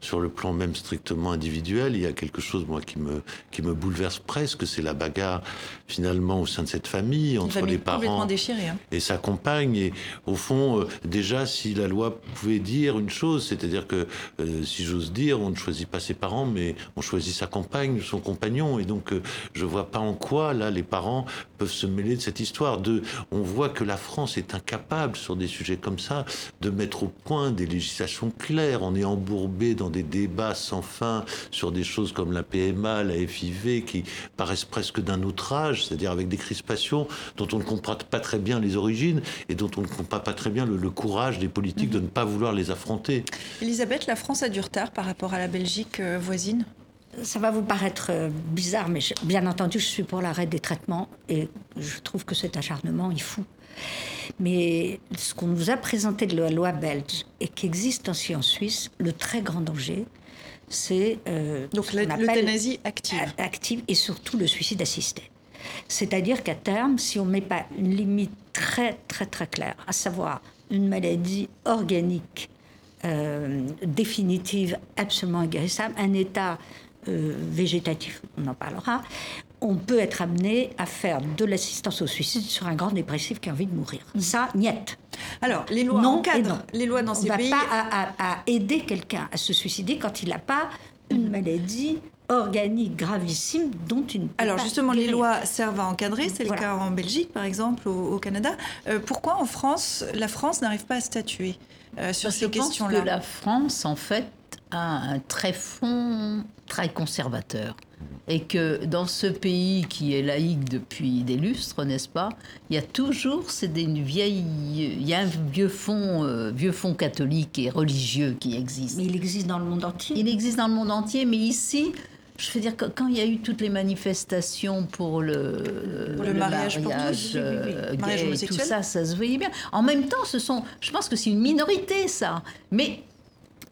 Sur le plan même strictement individuel, il y a quelque chose, moi, qui me, qui me bouleverse presque. C'est la bagarre, finalement, au sein de cette famille, entre les parents hein. et sa compagne. Et au fond, euh, déjà, si la loi pouvait dire une chose, c'est-à-dire que, euh, si j'ose dire, on ne choisit pas ses parents, mais on choisit sa compagne, son compagnon. Et donc, euh, je vois pas en quoi, là, les parents peuvent se mêler de cette histoire. De, on voit que la France est incapable, sur des sujets comme ça, de mettre au point des législations claires. On est embourbé dans des débats sans fin sur des choses comme la PMA, la FIV, qui paraissent presque d'un autre âge, c'est-à-dire avec des crispations dont on ne comprend pas très bien les origines et dont on ne comprend pas très bien le, courage des politiques de ne pas vouloir les affronter. Elisabeth, la France a du retard par rapport à la Belgique euh, voisine? Ça va vous paraître euh, bizarre, mais bien entendu, je suis pour l'arrêt des traitements et je trouve que cet acharnement est fou. Mais ce qu'on nous a présenté de la loi belge et qui existe aussi en Suisse, le très grand danger, c'est euh, donc l'euthanasie active. active et surtout le suicide assisté. C'est-à-dire qu'à terme, si on ne met pas une limite très très très claire, à savoir une maladie organique euh, définitive, absolument inguérissable, un état euh, végétatif, on en parlera, on peut être amené à faire de l'assistance au suicide sur un grand dépressif qui a envie de mourir. Mm. Ça, niet. Alors, les lois non encadrent les lois dans ces pays. On ne va pas à, aider quelqu'un à se suicider quand il n'a pas une maladie organique gravissime dont une. Alors justement, les lois servent à encadrer, c'est le cas en Belgique par exemple, au, Canada. Euh, pourquoi en France, la France n'arrive pas à statuer euh, sur ces questions-là Je pense que la France, en fait, a un très fond très conservateur. Et que dans ce pays qui est laïque depuis des lustres, n'est-ce pas, il y a toujours c'est une vieille, il y a un vieux fond, euh, vieux fond catholique et religieux qui existe. Mais il existe dans le monde entier. Il existe dans le monde entier, mais ici, je veux dire quand il y a eu toutes les manifestations pour le, le, mariage, pour tous, euh, tout ça, ça se voyait bien. En même temps, ce sont, je pense que c'est une minorité ça, mais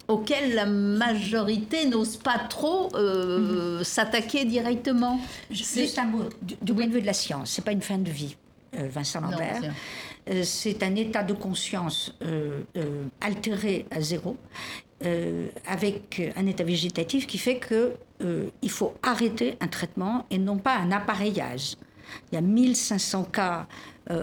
auquel la majorité n'ose pas trop euh, mhm. s'attaquer directement. Juste un mot du, point de vue de la science, c'est pas une fin de vie, euh, Vincent Lambert. Euh, c'est un état de conscience altéré à zéro, avec un état végétatif qui fait que il faut arrêter un traitement et non pas un appareillage. Il y a 1500 cas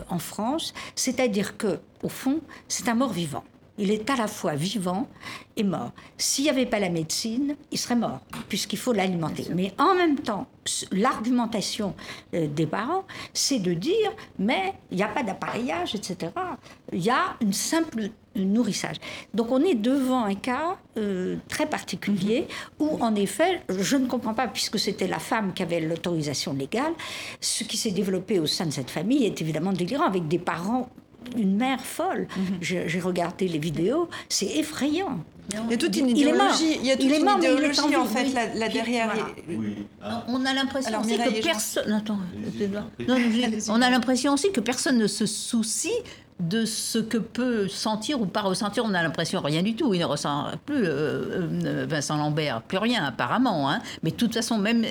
en France, c'est-à-dire que au fond, c'est un mort vivant. Il est à la fois vivant et mort. S'il n'y avait pas la médecine, il serait mort, puisqu'il faut l'alimenter. Mais en même temps, l'argumentation euh, des parents, c'est de dire, mais il n'y a pas d'appareillage, etc. Il y a une simple nourrissage. Donc on est devant un cas euh, très particulier où, en effet, je ne comprends pas, puisque c'était la femme qui avait l'autorisation légale, ce qui s'est développé au sein de cette famille est évidemment délirant, avec des parents une mère folle. Mhm. J'ai regardé les vidéos, c'est effrayant. Il y a toute une idéologie, il, y a toute une idéologie en fait là, derrière. On a l'impression aussi que personne. on a l'impression aussi que personne ne se soucie de ce que peut sentir ou pas ressentir. On a l'impression rien du tout. Il ne ressent plus euh, euh, Vincent Lambert, plus rien apparemment. Hein. Mais de toute façon, même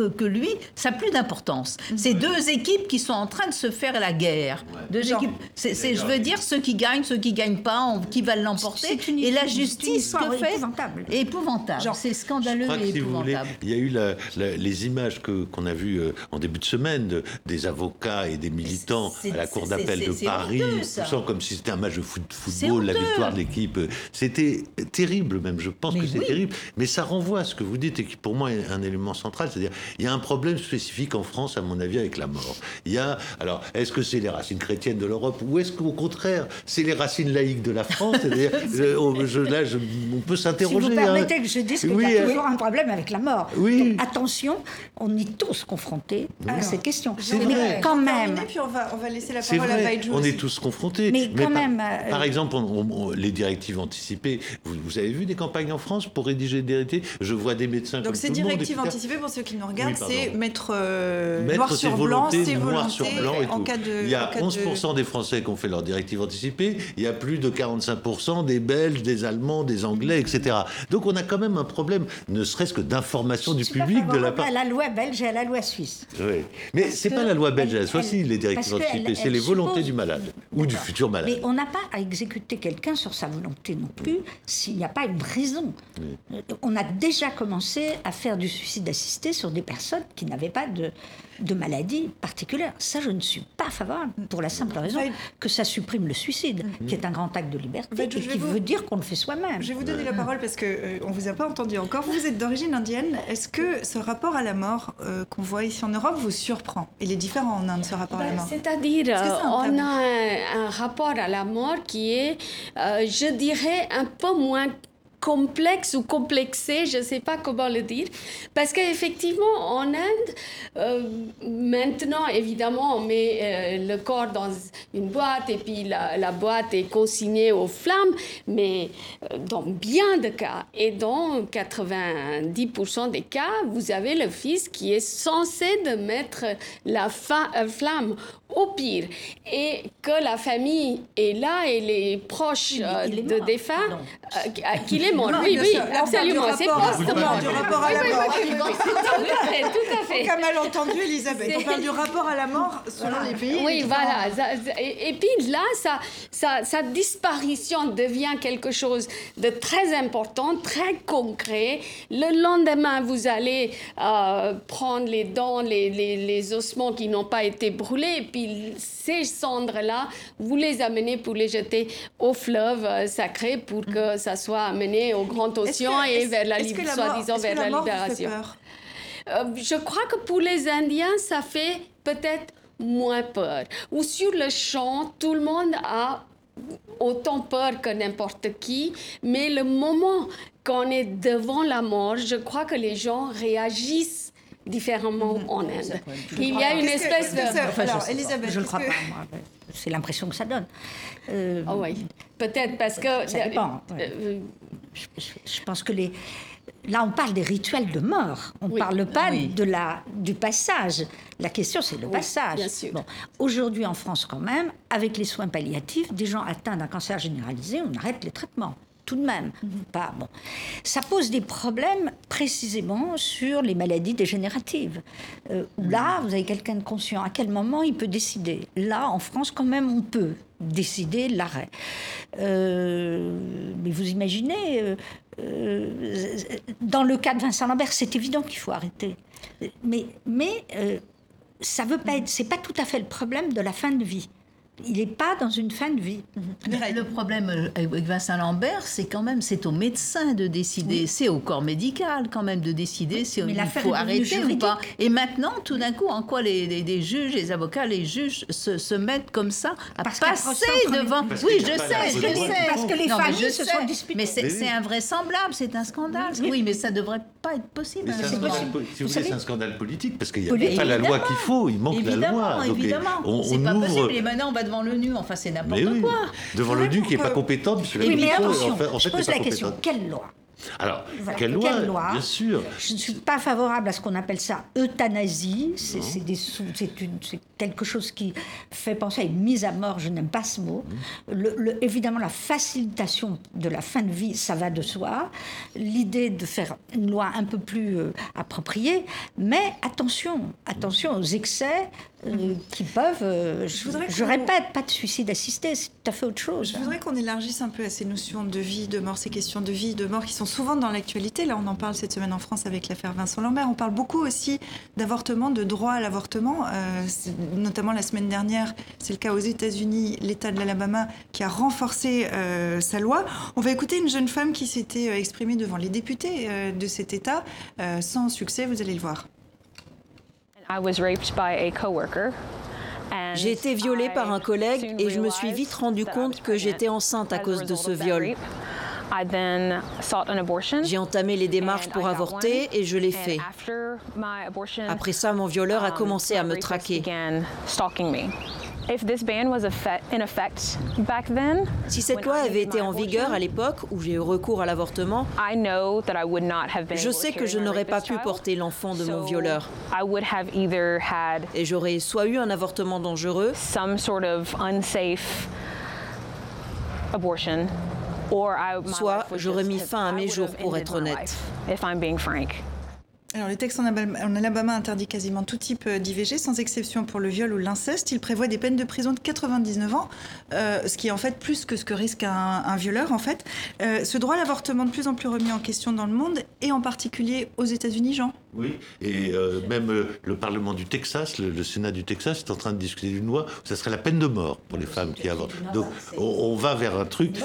que, que lui, ça n'a plus d'importance. C'est deux équipes qui sont en train de se faire la guerre. Deux équipes. C'est, je veux dire, ceux qui gagnent, ceux qui gagnent pas, qui va l'emporter. Et la justice que fait épouvantable. épouvantable. C'est scandaleux et épouvantable. il y a eu les images que qu'on a vues euh, en début de semaine des avocats et des militants à la cour d'appel de Paris, honteux, comme si c'était un match de football, la victoire de l'équipe. C'était terrible même. Je pense que c'est terrible. Mais ça renvoie à ce que vous dites et qui pour moi est un élément central, c'est-à-dire il y a un problème spécifique en France, à mon avis, avec la mort. Il y a alors est-ce que c'est les racines chrétiennes de l'Europe ou est-ce qu'au contraire c'est les racines laïques de la France? C'est-à-dire là, on peut s'interroger. Si vous permettez que je dise qu'il y a toujours un problème avec la mort. Oui. attention, on est tous confrontés à cette question. Mais quand même. Puis on va, on va laisser la parole vrai, à On est tous confrontés. Mais, quand même. Par, euh, exemple, les directives anticipées. Vous, avez vu des campagnes en France pour rédiger des directives Je vois des médecins. Donc ces directives anticipées, pour ceux qui nous regardent, c'est mettre, euh, noir sur blanc, c'est noir sur blanc et en tout. Cas de, Il y a 11% des Français qui ont fait leurs directives anticipées. Il y a plus de 45% des Belges, des Allemands, des Anglais, etc. Donc on a quand même un problème, ne serait-ce que d'information du public de la part. À la loi belge et à la loi suisse. Oui. Mais c'est pas la loi belge, elle, soit si les directives anticipées, c'est les volontés du malade ou du futur malade. Mais on n'a pas à exécuter quelqu'un sur sa volonté non plus s'il n'y a pas une raison. On a déjà commencé à faire du suicide assisté sur des personnes qui n'avaient pas de de maladies particulières. Ça, je ne suis pas favorable, pour la simple raison que ça supprime le suicide, mm. qui est un grand acte de liberté, et qui veut dire qu'on le fait soi-même. Je vais vous donner la parole parce qu'on euh, on ne vous a pas entendu encore. Vous êtes d'origine indienne. Est-ce que ce rapport à la mort euh, qu'on voit ici en Europe vous surprend? Il est différent en Inde, ce rapport à la ben, mort C'est-à-dire, on a un, un, rapport à la mort qui est, euh, je dirais, un peu moins complexe ou complexé, je ne sais pas comment le dire, parce qu'effectivement, en Inde, euh, maintenant, évidemment, on met euh, le corps dans une boîte et puis la, boîte est consignée aux flammes, mais euh, dans bien de cas, et dans 90% des cas, vous avez le fils qui est censé de mettre la flamme au pire, et que la famille est là et les proches de défunts, qu'il est mort. Oui, oui, absolument. C'est post-mort. Du rapport à la mort. Tout à fait. Comme malentendu, Elisabeth. On parle du rapport à la mort selon les pays. Oui, voilà. Et puis là, sa disparition devient quelque chose de très important, très concret. Le lendemain, vous allez prendre les dents, les ossements qui n'ont pas été brûlés, et puis ces cendres-là, vous les amenez pour les jeter au fleuve euh, sacré pour que ça soit amené au grand océan et vers la, soi-disant vers la, libération. Euh, je crois que pour les Indiens, ça fait peut-être moins peur. Ou sur le champ, tout le monde a autant peur que n'importe qui, mais le moment qu'on est devant la mort, je crois que les gens réagissent différemment mhm. en Inde. Il y a une espèce de... alors, je, Elisabeth, je ne le crois pas, moi. C'est l'impression que ça donne. Euh, oh oui, peut-être parce que... Ça dépend. Euh, je, pense que les... Là, on parle des rituels de mort. On ne parle pas de la, du passage. La question, c'est le passage. Bon. Aujourd'hui, en France, quand même, avec les soins palliatifs, des gens atteints d'un cancer généralisé, on arrête les traitements tout de même. Pas, bon. Ça pose des problèmes précisément sur les maladies dégénératives. Euh, là, vous avez quelqu'un de conscient. À quel moment il peut décider? Là, en France, quand même, on peut décider l'arrêt. Euh, mais vous imaginez, euh, dans le cas de Vincent Lambert, c'est évident qu'il faut arrêter. Mais, mais ça veut pas être, c'est pas tout à fait le problème de la fin de vie il n'est pas dans une fin de vie. Le problème euh, avec Vincent Lambert, c'est quand même, c'est au médecin de décider, c'est au corps médical quand même de décider si il faut arrêter ou pas. Et maintenant, tout d'un coup, en quoi les, juges, les avocats, les juges se, mettent comme ça à passer devant. Oui, je sais, je sais. Parce que les familles se sont disputées. Mais c'est invraisemblable, c'est un scandale. Oui, mais ça devrait pas être possible. Si vous voulez, c'est un scandale politique parce qu'il n'y a pas la loi qu'il faut, il manque la loi. Évidemment, c'est pas possible. Et maintenant, on va devant l'ONU, enfin c'est n'importe quoi. Devant l'ONU qui n'est pas compétente, oui, mais attention, je pose la question, quelle loi Alors, quelle, loi, Bien sûr. Je ne suis pas favorable à ce qu'on appelle ça euthanasie. C'est quelque chose qui fait penser à une mise à mort. Je n'aime pas ce mot. Mmh. Le, évidemment, la facilitation de la fin de vie, ça va de soi. L'idée de faire une loi un peu plus euh, appropriée. Mais attention, attention aux excès euh, qui peuvent. Euh, je, je répète, pas de suicide assisté, c'est tout à fait autre chose. Je voudrais qu'on élargisse un peu à ces notions de vie, de mort, ces questions de vie, de mort qui sont souvent dans l'actualité. Là, on en parle cette semaine en France avec l'affaire Vincent Lambert. On parle beaucoup aussi d'avortement, de droit à l'avortement. Euh, notamment la semaine dernière, c'est le cas aux États-Unis, l'État de l'Alabama qui a renforcé sa loi. On va écouter une jeune femme qui s'était exprimée devant les députés de cet État sans succès. Vous allez le voir. J'ai été violée par un collègue et je me suis vite rendu compte que j'étais enceinte à cause de ce viol. J'ai entamé les démarches pour avorter et je l'ai fait. Après ça, mon violeur a um, commencé à me traquer. Si cette loi avait été en vigueur à l'époque où j'ai eu recours à l'avortement, je sais que je n'aurais pas pu porter l'enfant de mon violeur. Et j'aurais soit eu un avortement dangereux, soit j'aurais mis fin à mes jours pour être honnête. Alors, le texte en Alabama interdit quasiment tout type euh, d'IVG, sans exception pour le viol ou l'inceste. Il prévoit des peines de prison de 99 ans, euh, ce qui est en fait plus que ce que risque un, violeur, en fait. Euh, ce droit à l'avortement de plus en plus remis en question dans le monde, et en particulier aux États-Unis, Jean? Oui, et même le Parlement du Texas, le, Sénat du Texas, est en train de discuter d'une loi où ça serait la peine de mort pour les femmes qui avortent. Donc, on, va vers un truc.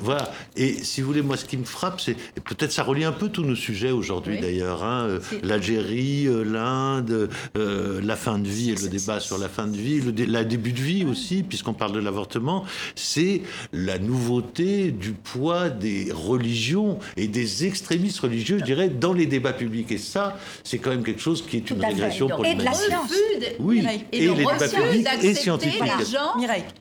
Voilà. Et si vous voulez, moi, ce qui me frappe, c'est peut-être ça relie un peu tous nos sujets aujourd'hui, d'ailleurs. Hein, l'Algérie, euh, l'Inde, euh, la fin de vie et le débat sur la fin de vie, le la début de vie aussi, puisqu'on parle de l'avortement, c'est la nouveauté du poids des religions et des extrémistes religieux, je dirais, dans les débats publics. Et ça, c'est quand même quelque chose qui est une régression pour et de la science. Oui, et, le refus d'accepter les gens,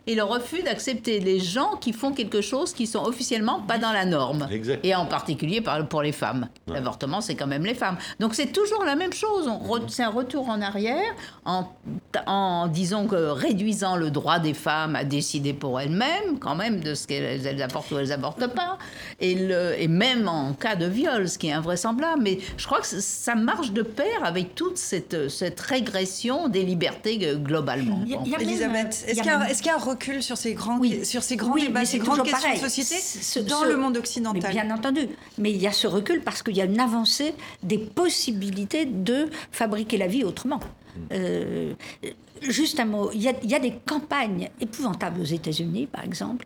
et le refus d'accepter les gens qui font quelque chose qui sont officiellement pas dans la norme. Et en particulier pour les femmes. L'avortement, c'est quand même les femmes. Donc c'est toujours la même chose. C'est un retour en arrière en, en, disons que réduisant le droit des femmes à décider pour elles-mêmes, quand même, de ce qu'elles apportent ou elles apportent pas. Et, le, et même en cas de viol, ce qui est invraisemblable. Mais je crois que ça marche de pair avec toute cette, cette régression des libertés euh, globalement. Elisabeth, est-ce qu'il y, a un recul sur ces grands, sur ces grands débats, ces grandes questions de société dans le monde occidental? Bien entendu. Mais il y a ce recul parce qu'il y a une avancée des possibilités possibilité de fabriquer la vie autrement. Euh, juste un mot, il y, a, des campagnes épouvantables aux États-Unis, par exemple,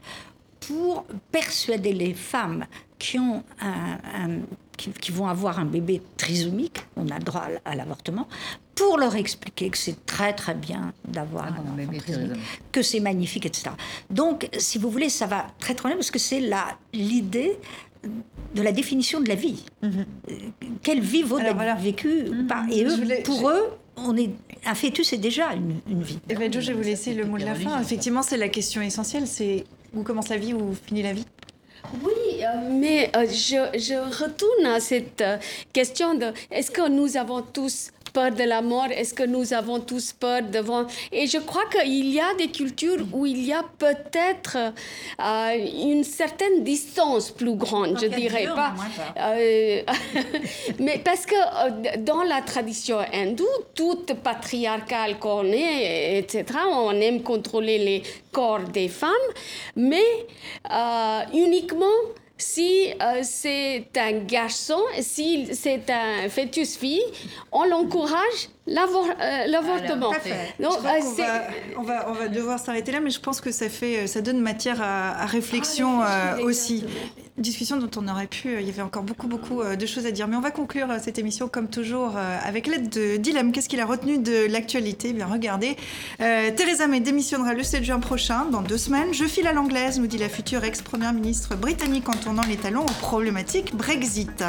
pour persuader les femmes qui, ont un, qui, vont avoir un bébé trisomique, on a le droit à, l'avortement, pour leur expliquer que c'est très très bien d'avoir ah, un bébé trisomique, que c'est magnifique, etc. Donc, si vous voulez, ça va très très bien parce que c'est l'idée de la définition de la vie. Mhm. Quelle vie vaut d'être vécue mhm. par... Et eux, pour eux, on est, un fœtus est déjà une, vie. Et ben, je vais vous laisser le mot de la fin. Effectivement, c'est la question essentielle, c'est où commence la vie, où finit la vie? Oui, euh, mais euh, je, je, retourne à cette euh, question de est-ce que nous avons tous peur de la mort? Est-ce que nous avons tous peur devant? Et je crois qu'il y a des cultures où il y a peut-être euh, une certaine distance plus grande, je dirais pas. Euh, mais parce que euh, dans la tradition hindoue, toute patriarcale qu'on est, etc., on aime contrôler les corps des femmes, mais uniquement si euh, c'est un garçon, si c'est un fœtus-fille, on l'encourage l'avortement. Euh, on, va, on, va, devoir s'arrêter là, mais je pense que ça, fait, ça donne matière à, réflexion ah, aussi discussion dont on aurait pu, il y avait encore beaucoup, beaucoup euh, de choses à dire. Mais on va conclure euh, cette émission, comme toujours, euh, avec l'aide de Dylan. Qu'est-ce qu'il a retenu de l'actualité? Eh Bien, regardez. Theresa May démissionnera le 7 juin prochain, dans deux semaines. Je file à l'anglaise, nous dit la future ex-première ministre britannique en tournant les talons aux problématiques Brexit.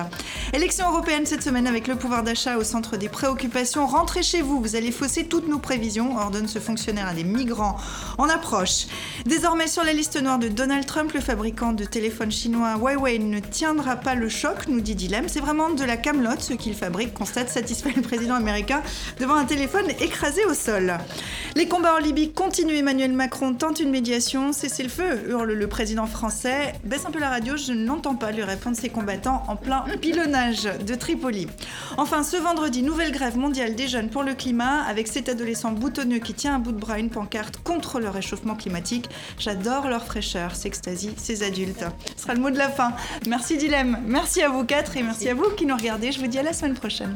Élection européenne cette semaine avec le pouvoir d'achat au centre des préoccupations. Rentrez chez vous, vous allez fausser toutes nos prévisions, ordonne ce fonctionnaire à des migrants en approche. Désormais sur la liste noire de Donald Trump, le fabricant de téléphones chinois Huawei ne tiendra pas le choc, nous dit Dilemme. C'est vraiment de la camelote ce qu'il fabrique, constate satisfait le président américain devant un téléphone écrasé au sol. Les combats en Libye continuent. Emmanuel Macron tente une médiation. Cessez le feu, hurle le président français. Baisse un peu la radio, je ne l'entends pas, lui répondent ses combattants en plein pilonnage de Tripoli. Enfin, ce vendredi, nouvelle grève mondiale des pour le climat, avec cet adolescent boutonneux qui tient à bout de bras une pancarte contre le réchauffement climatique. J'adore leur fraîcheur, s'extasie ces adultes. Ce sera le mot de la fin. Merci Dilemme, merci à vous quatre et merci à vous qui nous regardez. Je vous dis à la semaine prochaine.